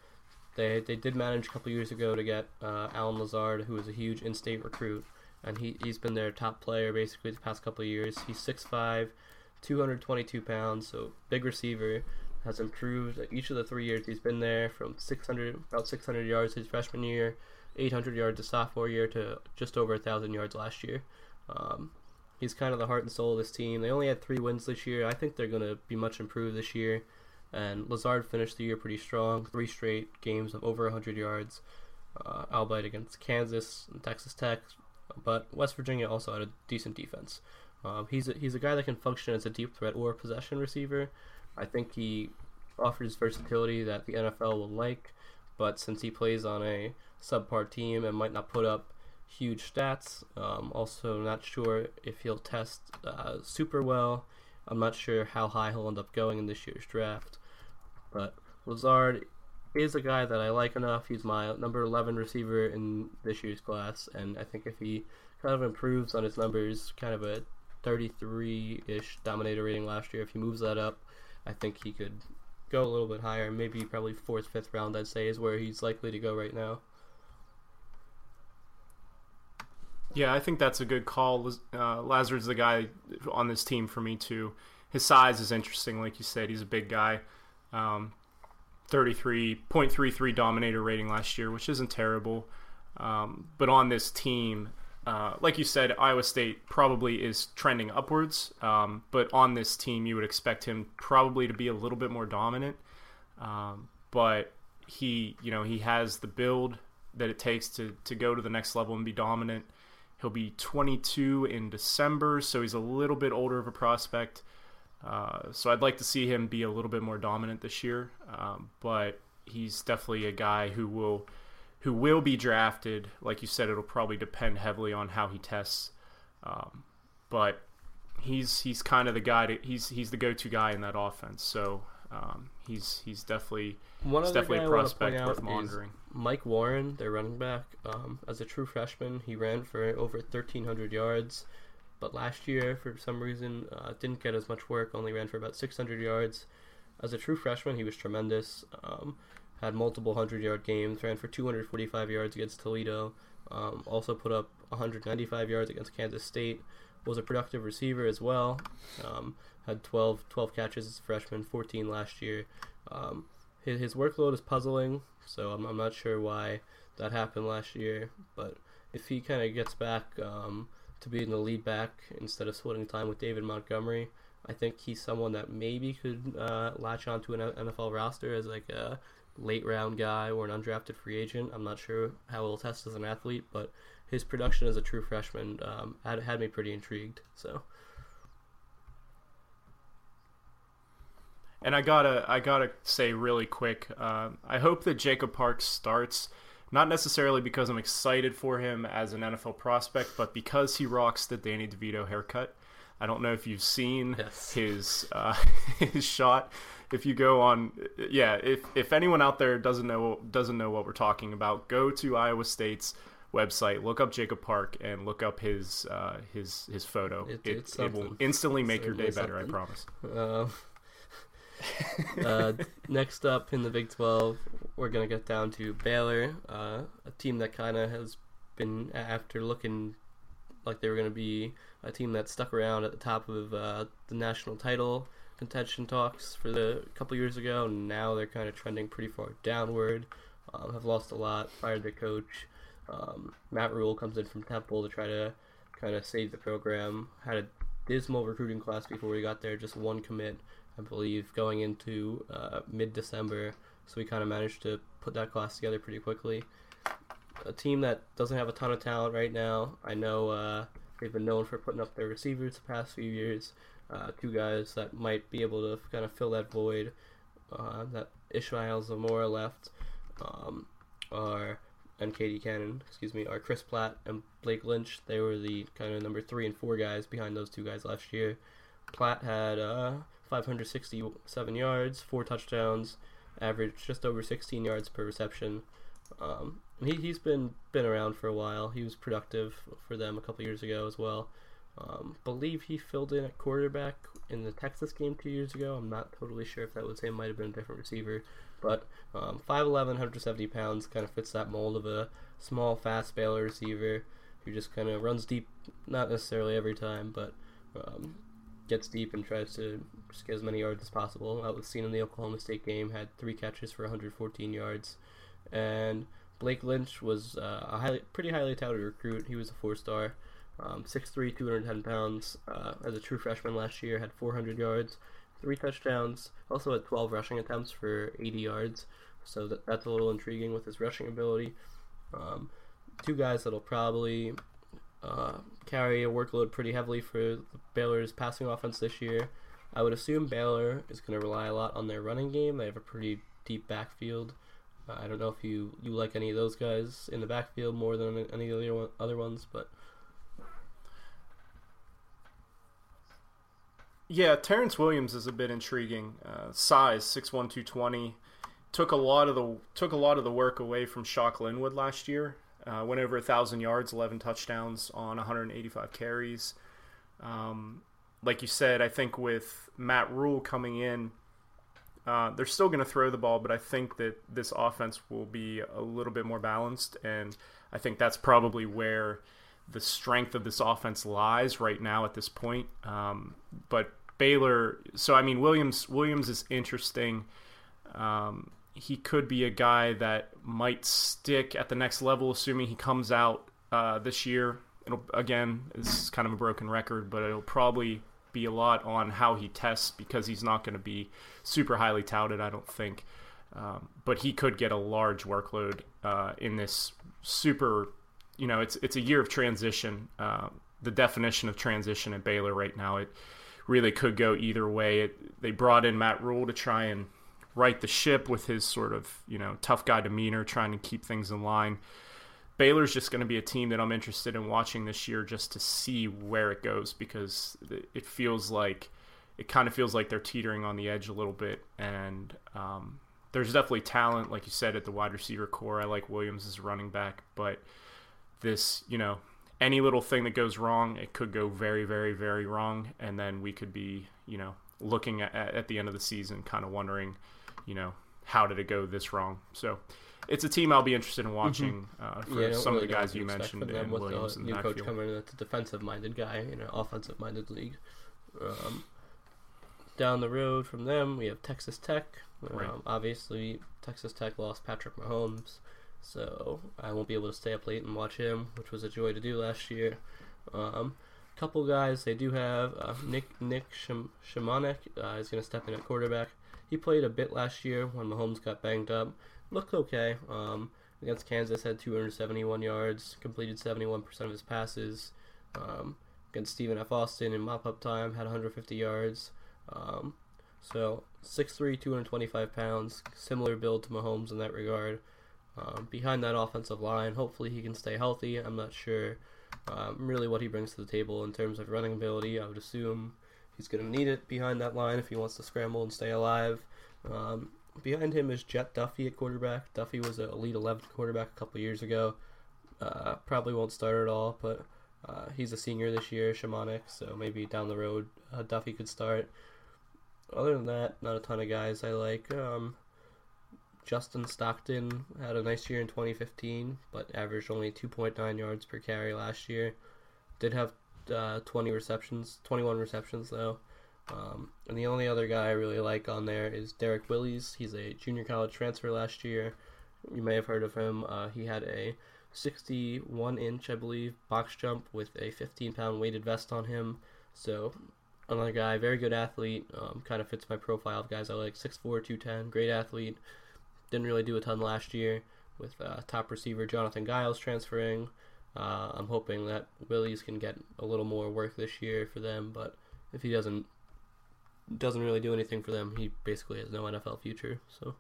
[SPEAKER 1] They they did manage a couple years ago to get uh, Allen Lazard, who was a huge in-state recruit, and he he's been their top player basically the past couple years. He's 6'5", 222 pounds, so big receiver has improved each of the three years he's been there from 600 about 600 yards his freshman year, 800 yards his sophomore year to just over a thousand yards last year. Um, he's kind of the heart and soul of this team. They only had three wins this year. I think they're going to be much improved this year. And Lazard finished the year pretty strong, three straight games of over 100 yards, uh, albeit against Kansas and Texas Tech. But West Virginia also had a decent defense. Um, he's a, he's a guy that can function as a deep threat or possession receiver. I think he offers versatility that the NFL will like, but since he plays on a subpar team and might not put up huge stats, um, also not sure if he'll test uh, super well. I'm not sure how high he'll end up going in this year's draft, but Lazard is a guy that I like enough. He's my number 11 receiver in this year's class, and I think if he kind of improves on his numbers, kind of a 33-ish dominator rating last year. If he moves that up, I think he could go a little bit higher. Maybe probably fourth, fifth round. I'd say is where he's likely to go right now.
[SPEAKER 2] Yeah, I think that's a good call. Uh, Lazard's the guy on this team for me too. His size is interesting, like you said. He's a big guy. Um, 33.33 dominator rating last year, which isn't terrible. Um, but on this team, uh, like you said, Iowa State probably is trending upwards, um, but on this team, you would expect him probably to be a little bit more dominant. Um, but he, you know, he has the build that it takes to to go to the next level and be dominant. He'll be 22 in December, so he's a little bit older of a prospect. Uh, so I'd like to see him be a little bit more dominant this year, um, but he's definitely a guy who will who will be drafted. Like you said, it'll probably depend heavily on how he tests. Um, but he's he's kind of the guy. To, he's he's the go-to guy in that offense. So um, he's he's definitely
[SPEAKER 1] One
[SPEAKER 2] he's definitely a prospect worth
[SPEAKER 1] out is
[SPEAKER 2] monitoring.
[SPEAKER 1] Mike Warren, their running back, um, as a true freshman, he ran for over 1,300 yards. But last year, for some reason, uh, didn't get as much work. Only ran for about 600 yards. As a true freshman, he was tremendous. Um, had multiple hundred yard games. Ran for 245 yards against Toledo. Um, also put up 195 yards against Kansas State. Was a productive receiver as well. Um, had 12, 12 catches as a freshman, 14 last year. Um, his, his workload is puzzling, so I'm, I'm not sure why that happened last year. But if he kind of gets back um, to being the lead back instead of splitting time with David Montgomery, I think he's someone that maybe could uh, latch onto an NFL roster as like a late round guy or an undrafted free agent. I'm not sure how he'll test as an athlete, but his production as a true freshman um, had had me pretty intrigued. So
[SPEAKER 2] And I gotta I gotta say really quick, uh, I hope that Jacob Parks starts. Not necessarily because I'm excited for him as an NFL prospect, but because he rocks the Danny DeVito haircut. I don't know if you've seen
[SPEAKER 1] Yes.
[SPEAKER 2] his uh, his shot. If you go on, yeah, if if anyone out there doesn't know doesn't know what we're talking about, go to Iowa State's website, look up Jacob Park, and look up his uh, his his photo.
[SPEAKER 1] It-
[SPEAKER 2] it, it will instantly make your day better. I promise.
[SPEAKER 1] Um, uh, next up in the Big 12, we're going to get down to Baylor, uh, a team that kind of has been, after looking like they were going to be a team that stuck around at the top of uh, the national title contention talks for the a couple years ago. and Now they're kind of trending pretty far downward. Um, have lost a lot, fired their coach. Um, Matt Rhule comes in from Temple to try to kind of save the program. Had a dismal recruiting class before he got there, just one commit, I believe, going into uh, mid December. So we kind of managed to put that class together pretty quickly. A team that doesn't have a ton of talent right now. I know uh, they've been known for putting up their receivers the past few years. Uh, two guys that might be able to kind of fill that void uh, that Ishmael Zamora left um, are and KD Cannon, excuse me, are Chris Platt and Blake Lynch. They were the kind of number three and four guys behind those two guys last year. Platt had uh, 567 yards, four touchdowns, averaged just over 16 yards per reception. Um, he, he's been been around for a while. He was productive for them a couple years ago as well. Um, believe he filled in at quarterback in the Texas game two years ago. I'm not totally sure if that was him. Might have been a different receiver. But um, 5'11", 170 pounds kind of fits that mold of a small, fast Baylor receiver who just kind of runs deep, not necessarily every time, but um, gets deep and tries to get as many yards as possible. That was seen in the Oklahoma State game. Had three catches for 114 yards, and Blake Lynch was uh, a highly, pretty highly touted recruit. He was a four-star, um, 6'3", 210 pounds. Uh, as a true freshman last year, had 400 yards, three touchdowns. Also had 12 rushing attempts for 80 yards. So that, that's a little intriguing with his rushing ability. Um, two guys that'll probably uh, carry a workload pretty heavily for Baylor's passing offense this year. I would assume Baylor is going to rely a lot on their running game. They have a pretty deep backfield. Uh, I don't know if you, you like any of those guys in the backfield more than any of the other ones, but
[SPEAKER 2] yeah, Terrence Williams is a bit intriguing. Uh, size six one two twenty took a lot of the took a lot of the work away from Shock Linwood last year. Uh, went over a thousand yards, eleven touchdowns on 185 carries. Um, like you said, I think with Matt Rhule coming in, uh, they're still going to throw the ball, but I think that this offense will be a little bit more balanced, and I think that's probably where the strength of this offense lies right now at this point. Um, but Baylor, so I mean Williams Williams is interesting. Um, he could be a guy that might stick at the next level, assuming he comes out uh, this year. It'll again, it's kind of a broken record, but it'll probably be a lot on how he tests because he's not going to be super highly touted, I don't think. Um, but he could get a large workload uh, in this super. You know, it's it's a year of transition. Uh, the definition of transition at Baylor right now, it really could go either way. It, they brought in Matt Rhule to try and right the ship with his sort of you know tough guy demeanor, trying to keep things in line. Baylor's just going to be a team that I'm interested in watching this year just to see where it goes because it feels like it kind of feels like they're teetering on the edge a little bit. And um, there's definitely talent like you said at the wide receiver core. I like Williams as a running back but this you know any little thing that goes wrong it could go very very very wrong. And then we could be you know looking at, at the end of the season kind of wondering you know how did it go this wrong so it's a team I'll be interested in mm-hmm. watching uh, for yeah, some really of the guys you mentioned.
[SPEAKER 1] And with Williams the new coach coming in, that's a defensive-minded guy in an offensive-minded league. Um, down the road from them, we have Texas Tech. Um, right. Obviously, Texas Tech lost Patrick Mahomes, so I won't be able to stay up late and watch him, which was a joy to do last year. Um, couple guys they do have uh, Nick Nick Shim- Shimonek uh, is going to step in at quarterback. He played a bit last year when Mahomes got banged up looked okay. Um, against Kansas, had 271 yards, completed 71% of his passes. Um, against Stephen F. Austin in mop up time, had 150 yards. Um, so 6'3", 225 pounds, similar build to Mahomes in that regard. Um, behind that offensive line, hopefully he can stay healthy. I'm not sure um, really what he brings to the table in terms of running ability. I would assume he's going to need it behind that line if he wants to scramble and stay alive. Um, Behind him is Jett Duffey at quarterback. Duffey was an Elite 11 quarterback a couple years ago. Uh, probably won't start at all, but uh, he's a senior this year, Shimonek, so maybe down the road uh, Duffey could start. Other than that, not a ton of guys I like. Um, Justin Stockton had a nice year in 2015, but averaged only 2.9 yards per carry last year. Did have uh, 20 receptions, 21 receptions though. Um, and the only other guy I really like on there is Derrick Willies. He's a junior college transfer last year. You may have heard of him. Uh, he had a 61 inch, I believe, box jump with a 15 pound weighted vest on him. So, another guy, very good athlete. Um, kind of fits my profile of guys I like. 6'4, 210, great athlete. Didn't really do a ton last year with uh, top receiver Jonathan Giles transferring. Uh, I'm hoping that Willies can get a little more work this year for them, but if he doesn't, doesn't really do anything for them. He basically has no NFL future. So.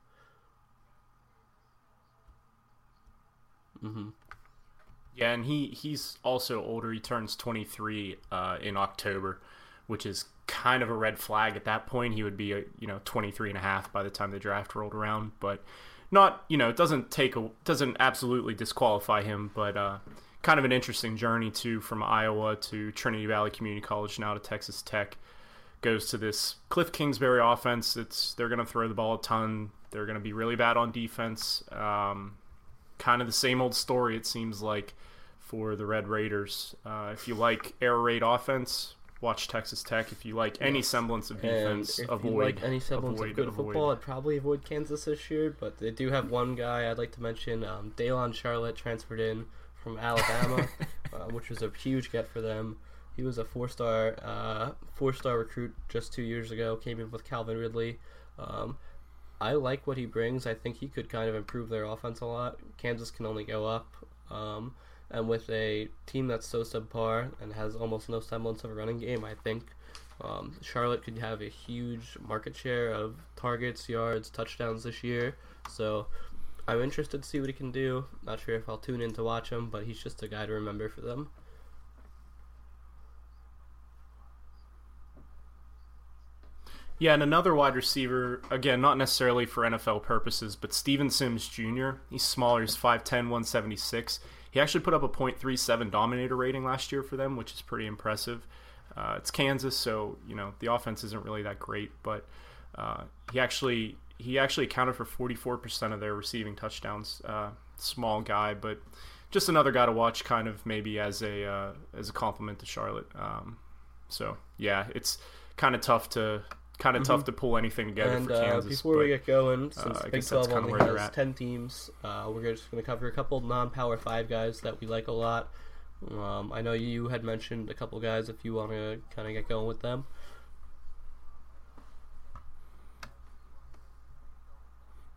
[SPEAKER 2] Mm-hmm. Yeah, and he he's also older. He turns 23 uh, in October, which is kind of a red flag at that point. He would be a, you know 23 and a half by the time the draft rolled around, but not you know it doesn't take a doesn't absolutely disqualify him, but uh, kind of an interesting journey too from Iowa to Trinity Valley Community College now to Texas Tech goes to this Cliff Kingsbury offense. It's they're going to throw the ball a ton. They're going to be really bad on defense. Um, kind of the same old story it seems like for the Red Raiders. Uh, if you like air raid offense, watch Texas Tech. If you like any semblance of defense,
[SPEAKER 1] and if
[SPEAKER 2] avoid
[SPEAKER 1] you like any semblance
[SPEAKER 2] avoid,
[SPEAKER 1] of good
[SPEAKER 2] avoid.
[SPEAKER 1] football, I'd probably avoid Kansas this year. But they do have one guy I'd like to mention. Um, Daylon Charlot transferred in from Alabama, uh, which was a huge get for them. He was a four-star, uh, four-star recruit just two years ago. Came in with Calvin Ridley. Um, I like what he brings. I think he could kind of improve their offense a lot. Kansas can only go up. Um, and with a team that's so subpar and has almost no semblance of a running game, I think um, Charlot could have a huge market share of targets, yards, touchdowns this year. So I'm interested to see what he can do. Not sure if I'll tune in to watch him, but he's just a guy to remember for them.
[SPEAKER 2] Yeah, and another wide receiver, again, not necessarily for NFL purposes, but Steven Sims Jr. He's smaller, he's 5'10, 176. He actually put up a .37 dominator rating last year for them, which is pretty impressive. Uh, it's Kansas, so you know the offense isn't really that great, but uh, he actually he actually accounted for 44% of their receiving touchdowns. Uh, small guy, but just another guy to watch, kind of maybe as a uh, as a compliment to Charlot. Um, so yeah, it's kind of tough to kind of tough to pull anything together
[SPEAKER 1] And
[SPEAKER 2] for
[SPEAKER 1] uh,
[SPEAKER 2] Kansas.
[SPEAKER 1] before we get going, since
[SPEAKER 2] I
[SPEAKER 1] Big 12
[SPEAKER 2] kinda
[SPEAKER 1] only has 10 teams, uh, we're just going to cover a couple non-power 5 guys that we like a lot. Um, I know you had mentioned a couple guys if you want to kind of get going with them.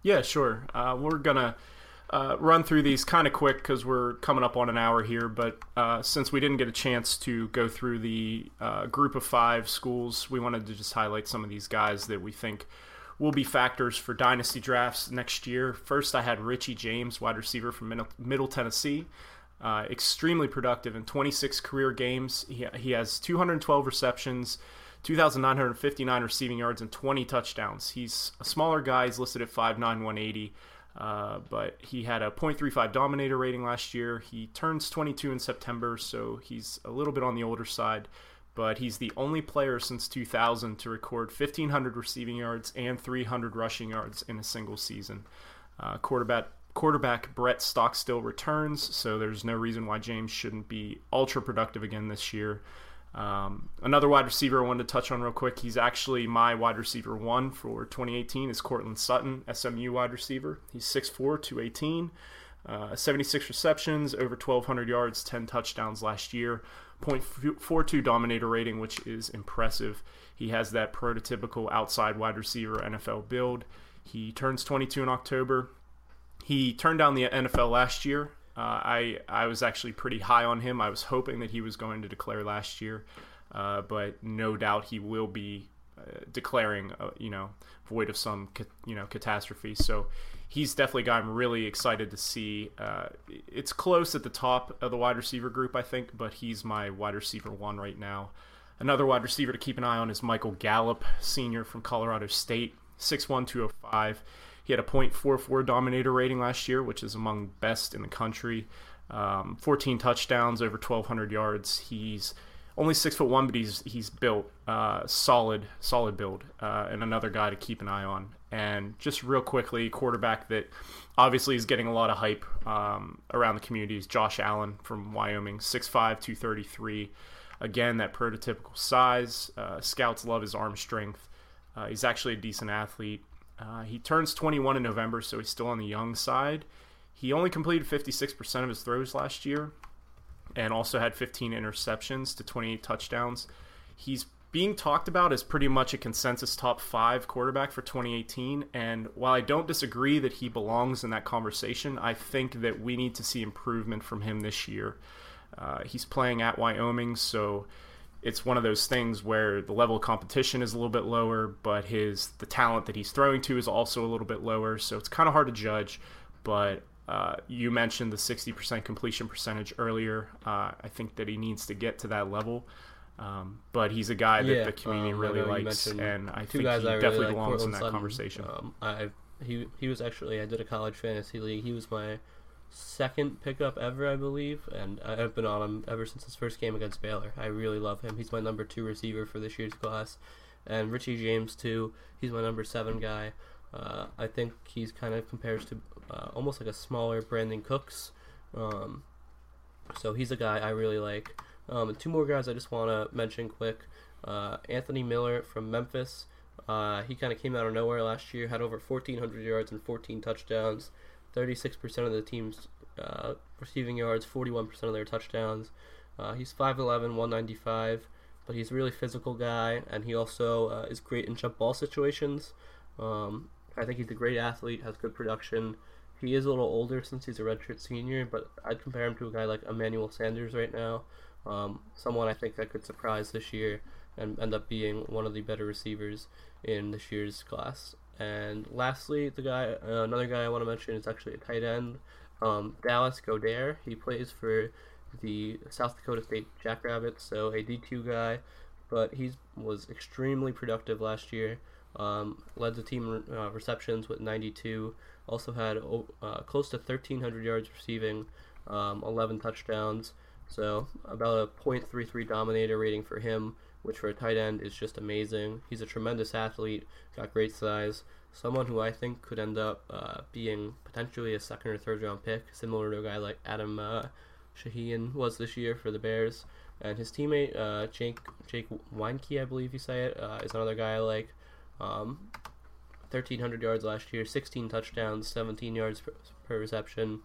[SPEAKER 2] Yeah, sure. Uh, we're gonna uh, run through these kind of quick because we're coming up on an hour here. But uh, since we didn't get a chance to go through the uh, group of five schools, we wanted to just highlight some of these guys that we think will be factors for dynasty drafts next year. First, I had Richie James, wide receiver from Middle, Tennessee. Uh, extremely productive in 26 career games. He, he has 212 receptions, 2,959 receiving yards, and 20 touchdowns. He's a smaller guy. He's listed at 5'9", 180. Uh, but he had a .35 dominator rating last year. He turns 22 in September, so he's a little bit on the older side. But he's the only player since 2000 to record 1,500 receiving yards and 300 rushing yards in a single season. Uh, quarterback quarterback Brett Stockstill returns, so there's no reason why James shouldn't be ultra productive again this year. Um, another wide receiver I wanted to touch on real quick. He's actually my wide receiver one for 2018 is Courtland Sutton, SMU wide receiver. He's 6'4", 218, uh, 76 receptions, over 1,200 yards, 10 touchdowns last year. 0.42 dominator rating, which is impressive. He has that prototypical outside wide receiver NFL build. He turns 22 in October. He turned down the NFL last year. Uh, I I was actually pretty high on him. I was hoping that he was going to declare last year, uh, but no doubt he will be uh, declaring. Uh, you know, void of some ca- you know catastrophe. So he's definitely a guy I'm really excited to see. Uh, it's close at the top of the wide receiver group, I think, but he's my wide receiver one right now. Another wide receiver to keep an eye on is Michael Gallup, senior from Colorado State, six one two zero five 205. He had a .44 dominator rating last year, which is among best in the country. Um, 14 touchdowns, over 1,200 yards. He's only six foot one, but he's he's built uh, solid, solid build, uh, and another guy to keep an eye on. And just real quickly, quarterback that obviously is getting a lot of hype um, around the community is Josh Allen from Wyoming, 6'5", 233. Again, that prototypical size. Uh, scouts love his arm strength. Uh, he's actually a decent athlete. Uh, he turns 21 in November, so he's still on the young side. He only completed 56% of his throws last year and also had 15 interceptions to 28 touchdowns. He's being talked about as pretty much a consensus top five quarterback for 2018. And while I don't disagree that he belongs in that conversation, I think that we need to see improvement from him this year. Uh, he's playing at Wyoming, so it's one of those things where the level of competition is a little bit lower, but his the talent that he's throwing to is also a little bit lower. So it's kind of hard to judge. But uh, you mentioned the 60% completion percentage earlier. Uh, I think that he needs to get to that level. Um, but he's a guy that
[SPEAKER 1] Yeah,
[SPEAKER 2] the community
[SPEAKER 1] um,
[SPEAKER 2] really likes, and I think he
[SPEAKER 1] I really
[SPEAKER 2] definitely
[SPEAKER 1] like,
[SPEAKER 2] belongs in that
[SPEAKER 1] Sutton.
[SPEAKER 2] conversation.
[SPEAKER 1] Um, I he he was actually I did a college fantasy league. He was my second pickup ever, I believe, and I've been on him ever since his first game against Baylor. I really love him. He's my number two receiver for this year's class, and Richie James too. He's my number seven guy. Uh, I think he's kind of compares to uh, almost like a smaller Brandin Cooks. Um, so he's a guy I really like. Um, and two more guys I just want to mention quick. Uh, Anthony Miller from Memphis. Uh, he kind of came out of nowhere last year, had over 1,400 yards and 14 touchdowns, 36% of the team's uh, receiving yards, 41% of their touchdowns. Uh, he's 5'11, 195, but he's a really physical guy, and he also uh, is great in jump ball situations. Um, I think he's a great athlete, has good production. He is a little older since he's a redshirt senior, but I'd compare him to a guy like Emmanuel Sanders right now. Um, someone I think that could surprise this year and end up being one of the better receivers in this year's class. And lastly, the guy, uh, another guy I want to mention is actually a tight end, um, Dallas Goedert. He plays for the South Dakota State Jackrabbits, so a D2 guy, but he was extremely productive last year. Um, led the team uh, receptions with 92. Also had uh, close to 1,300 yards receiving, um, 11 touchdowns. So about a .33 dominator rating for him, which for a tight end is just amazing. He's a tremendous athlete, got great size. Someone who I think could end up uh, being potentially a second or third round pick, similar to a guy like Adam uh, Shaheen was this year for the Bears. And his teammate uh, Jake Jake Wieneke, I believe you say it, uh, is another guy I like. Um, 1,300 yards last year, 16 touchdowns, 17 yards per, per, reception.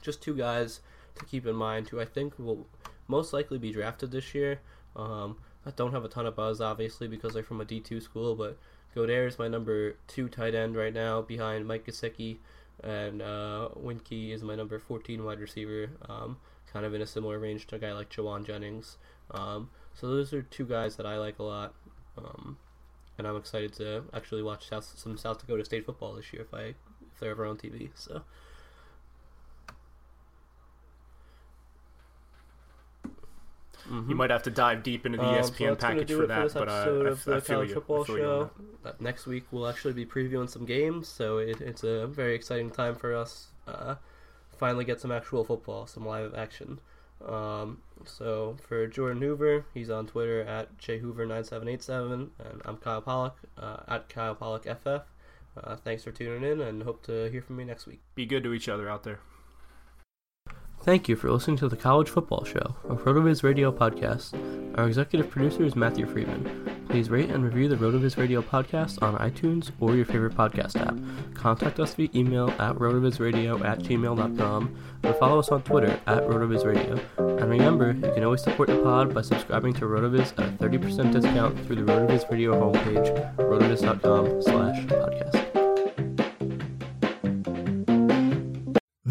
[SPEAKER 1] Just two guys to keep in mind who I think will most likely be drafted this year. Um, I don't have a ton of buzz, obviously, because they're from a D2 school, but Goedert is my number two tight end right now, behind Mike Gesicki, and uh, Wieneke is my number 14 wide receiver, um, kind of in a similar range to a guy like Jauan Jennings. Um, so those are two guys that I like a lot. Um, and I'm excited to actually watch South, some South Dakota State football this year if I if they're ever on TV. So.
[SPEAKER 2] Mm-hmm. You might have to dive deep into the um, ESPN so package for that,
[SPEAKER 1] for but uh, of the I college you. football show. Next week we'll actually be previewing some games, so it, it's a very exciting time for us. Uh, finally, get some actual football, some live action. Um, so for Jordan Hoover, he's on Twitter at jhoover9787, and I'm Kyle Pollock uh, at Kyle Pollock FF. Uh, thanks for tuning in, and hope to hear from me next week.
[SPEAKER 2] Be good to each other out there.
[SPEAKER 1] Thank you for listening to the College Football Show, a RotoViz radio podcast. Our executive producer is Matthew Freeman. Please rate and review the RotoViz radio podcast on iTunes or your favorite podcast app. Contact us via email at rotovizradio at gmail.com or follow us on Twitter at rotovizradio. And remember, you can always support the pod by subscribing to RotoViz at a 30% discount through the RotoViz radio homepage, rotoviz.com slash podcast.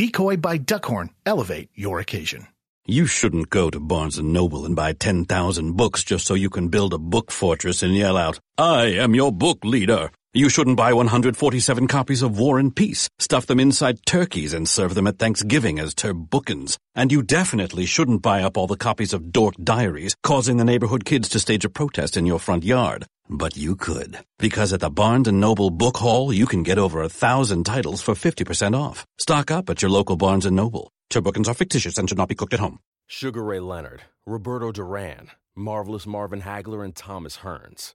[SPEAKER 3] Decoy by Duckhorn elevate your occasion.
[SPEAKER 4] You shouldn't go to Barnes & Noble and buy 10,000 books just so you can build a book fortress and yell out, I am your book leader. You shouldn't buy 147 copies of War and Peace, stuff them inside turkeys and serve them at Thanksgiving as turbookins. And you definitely shouldn't buy up all the copies of Dork Diaries, causing the neighborhood kids to stage a protest in your front yard. But you could. Because at the Barnes & Noble Book Hall, you can get over a thousand titles for 50% off. Stock up at your local Barnes & Noble. Turbookins are fictitious and should not be cooked at home.
[SPEAKER 5] Sugar Ray Leonard, Roberto Duran, Marvelous Marvin Hagler, and Thomas Hearns.